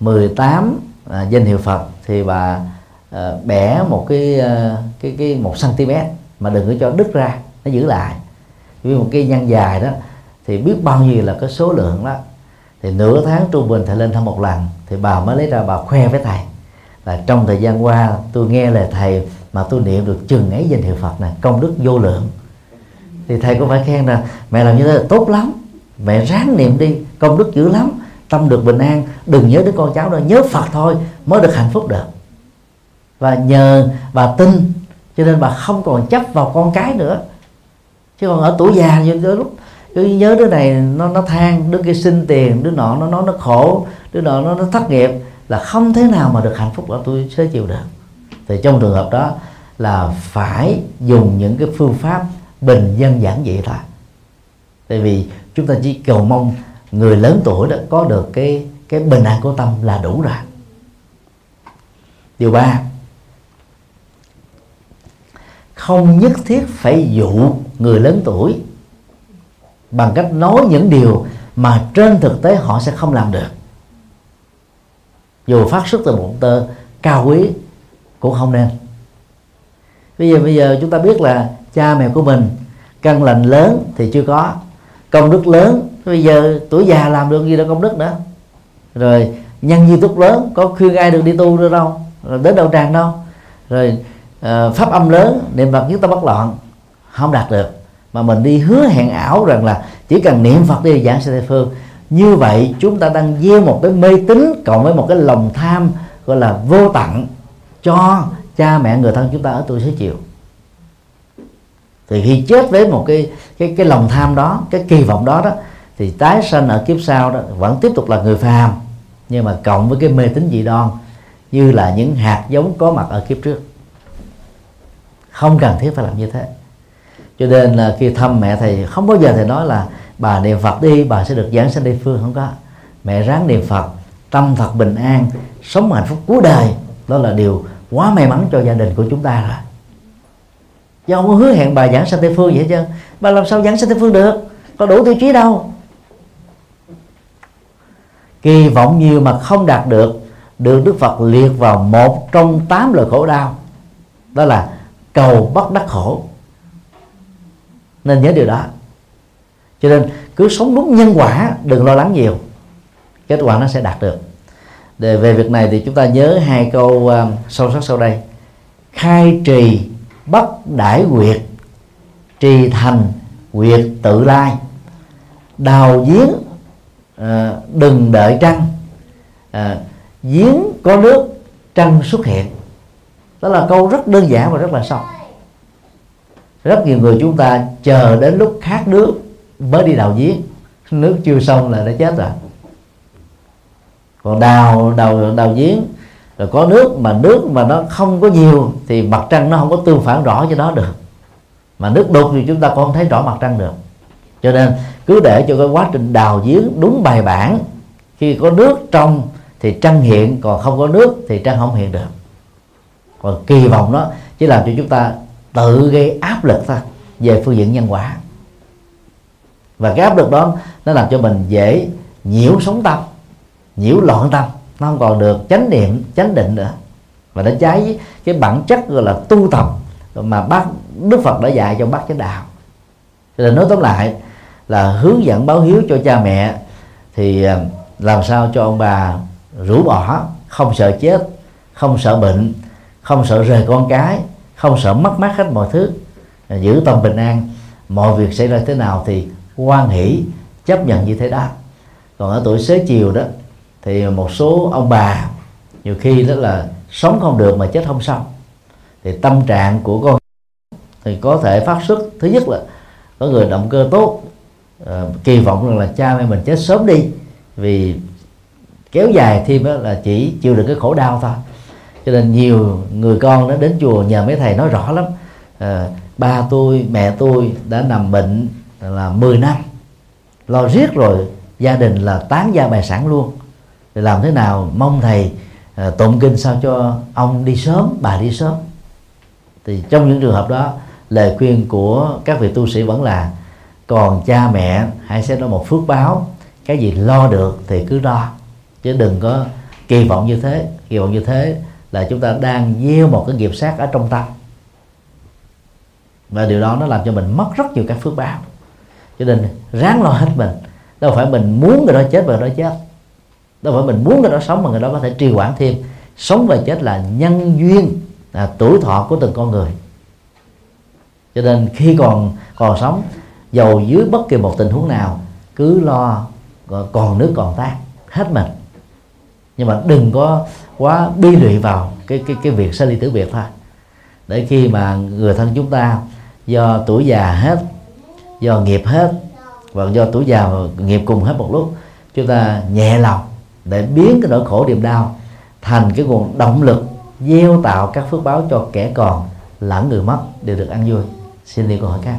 18 à, danh hiệu Phật thì bà à, bẻ một cái à, cái cái một cm mà đừng có cho đứt ra nó giữ lại. Vì một cái nhang dài đó thì biết bao nhiêu là cái số lượng đó. Thì nửa tháng trung bình thầy lên thăm một lần thì bà mới lấy ra bà khoe với thầy là trong thời gian qua tôi nghe lời thầy mà tôi niệm được chừng ấy danh hiệu Phật này công đức vô lượng thì thầy cũng phải khen là, mẹ làm như thế là tốt lắm, mẹ ráng niệm đi, công đức dữ lắm, tâm được bình an, đừng nhớ đến con cháu đâu nhớ Phật thôi mới được hạnh phúc được. Và nhờ bà tin, cho nên bà không còn chấp vào con cái nữa. Chứ còn ở tuổi già như đôi lúc cứ nhớ đứa này nó nó than, đứa kia xin tiền, đứa nọ nó nói nó khổ, đứa nọ nó nó thất nghiệp, là không thế nào mà được hạnh phúc ở tôi sẽ chịu được. Thì trong trường hợp đó là phải dùng những cái phương pháp bình dân giản dị thôi. Tại vì chúng ta chỉ cầu mong người lớn tuổi đó có được cái cái bình an của tâm là đủ rồi. Điều ba, không nhất thiết phải dụ người lớn tuổi bằng cách nói những điều mà trên thực tế họ sẽ không làm được. Dù phát xuất từ một tơ cao quý cũng không nên. Bây giờ bây giờ chúng ta biết là cha mẹ của mình. Căn lành lớn thì chưa có. Công đức lớn bây giờ tuổi già làm được gì đâu công đức nữa. Rồi nhân duy túc lớn có khuyên ai được đi tu nữa đâu. Rồi đến đâu tràng đâu. Rồi uh, pháp âm lớn niệm phật nhất tâm bất loạn không đạt được. Mà mình đi hứa hẹn ảo rằng là chỉ cần niệm phật đi giảng sanh tây phương. Như vậy chúng ta đang gieo một cái mê tín cộng với một cái lòng tham gọi là vô tặng cho cha mẹ người thân chúng ta ở tuổi xế chiều thì khi chết với một cái cái cái lòng tham đó, cái kỳ vọng đó đó, thì tái sanh ở kiếp sau đó vẫn tiếp tục là người phàm. Nhưng mà cộng với cái mê tín dị đoan, như là những hạt giống có mặt ở kiếp trước. Không cần thiết phải làm như thế. Cho nên là khi thăm mẹ thầy, không bao giờ thầy nói là bà niệm phật đi, bà sẽ được giảng sanh địa phương. Không có. Mẹ ráng niệm phật, tâm thật bình an, sống hạnh phúc cuối đời. Đó là điều quá may mắn cho gia đình của chúng ta rồi chứ không có hứa hẹn bà giảng sanh tây phương vậy chứ bà làm sao giảng sanh tây phương được? Có đủ tiêu chí đâu. Kỳ vọng nhiều mà không đạt được được đức phật liệt vào một trong tám lời khổ đau. Đó là cầu bất đắc khổ. Nên nhớ điều đó. Cho nên cứ sống đúng nhân quả đừng lo lắng nhiều. Kết quả nó sẽ đạt được. Để về việc này thì chúng ta nhớ hai câu uh, sâu sắc sau đây. Khai trì bất đãi quyệt trì thành quyệt tự lai. Đào giếng à, đừng đợi trăng à, giếng có nước trăng xuất hiện. Đó là câu rất đơn giản và rất là sâu. Rất nhiều người chúng ta chờ đến lúc khát nước mới đi đào giếng. Nước chưa xong là đã chết rồi. Còn đào đào đào giếng rồi có nước mà nước mà nó không có nhiều thì mặt trăng nó không có tương phản rõ cho nó được. Mà nước đục thì chúng ta cũng không thấy rõ mặt trăng được. Cho nên cứ để cho cái quá trình đào giếng đúng bài bản. Khi có nước trong thì trăng hiện, còn không có nước thì trăng không hiện được. Còn kỳ vọng đó chỉ làm cho chúng ta tự gây áp lực thôi, về phương diện nhân quả. Và cái áp lực đó nó làm cho mình dễ nhiễu sống tâm, nhiễu loạn tâm nó không còn được chánh niệm, chánh định nữa. Và nó trái với cái bản chất gọi là tu tập mà bác, đức phật đã dạy trong bác chánh đạo. Cho nên nói tóm lại là hướng dẫn báo hiếu cho cha mẹ thì à, làm sao cho ông bà rũ bỏ, không sợ chết, không sợ bệnh, không sợ rời con cái, không sợ mất mát hết mọi thứ à, giữ tâm bình an. Mọi việc xảy ra thế nào thì quan hỷ, chấp nhận như thế đó. Còn ở tuổi xế chiều đó thì một số ông bà nhiều khi đó là sống không được mà chết không xong. Thì tâm trạng của con thì có thể phát xuất. Thứ nhất là có người động cơ tốt uh, kỳ vọng rằng là cha mẹ mình chết sớm đi. Vì kéo dài thêm đó là chỉ chịu được cái khổ đau thôi. Cho nên nhiều người con nó đến chùa nhờ mấy thầy nói rõ lắm. À, ba tôi mẹ tôi đã nằm bệnh là 10 năm. Lo riết rồi gia đình là tán gia bài sản luôn thì làm thế nào? Mong thầy à, tụng kinh sao cho ông đi sớm bà đi sớm. Thì trong những trường hợp đó lời khuyên của các vị tu sĩ vẫn là còn cha mẹ hãy xem nó một phước báo. Cái gì lo được thì cứ lo. Chứ đừng có kỳ vọng như thế. Kỳ vọng như thế là chúng ta đang gieo một cái nghiệp sát ở trong tâm. Và điều đó nó làm cho mình mất rất nhiều các phước báo. Cho nên ráng lo hết mình. Đâu phải mình muốn người đó chết và người đó chết đâu phải mình muốn người đó sống mà người đó có thể trì quản thêm. Sống và chết là nhân duyên, là tuổi thọ của từng con người. Cho nên khi còn còn sống giàu dưới bất kỳ một tình huống nào, cứ lo còn nước còn tan hết mình nhưng mà đừng có quá bi lụy vào cái cái cái việc sinh ly tử biệt thôi. Để khi mà người thân chúng ta do tuổi già hết, do nghiệp hết và do tuổi già và nghiệp cùng hết một lúc, chúng ta nhẹ lòng để biến cái nỗi khổ niềm đau thành cái nguồn động lực gieo tạo các phước báo cho kẻ còn lẫn người mất đều được ăn vui. Xin đi câu hỏi khác.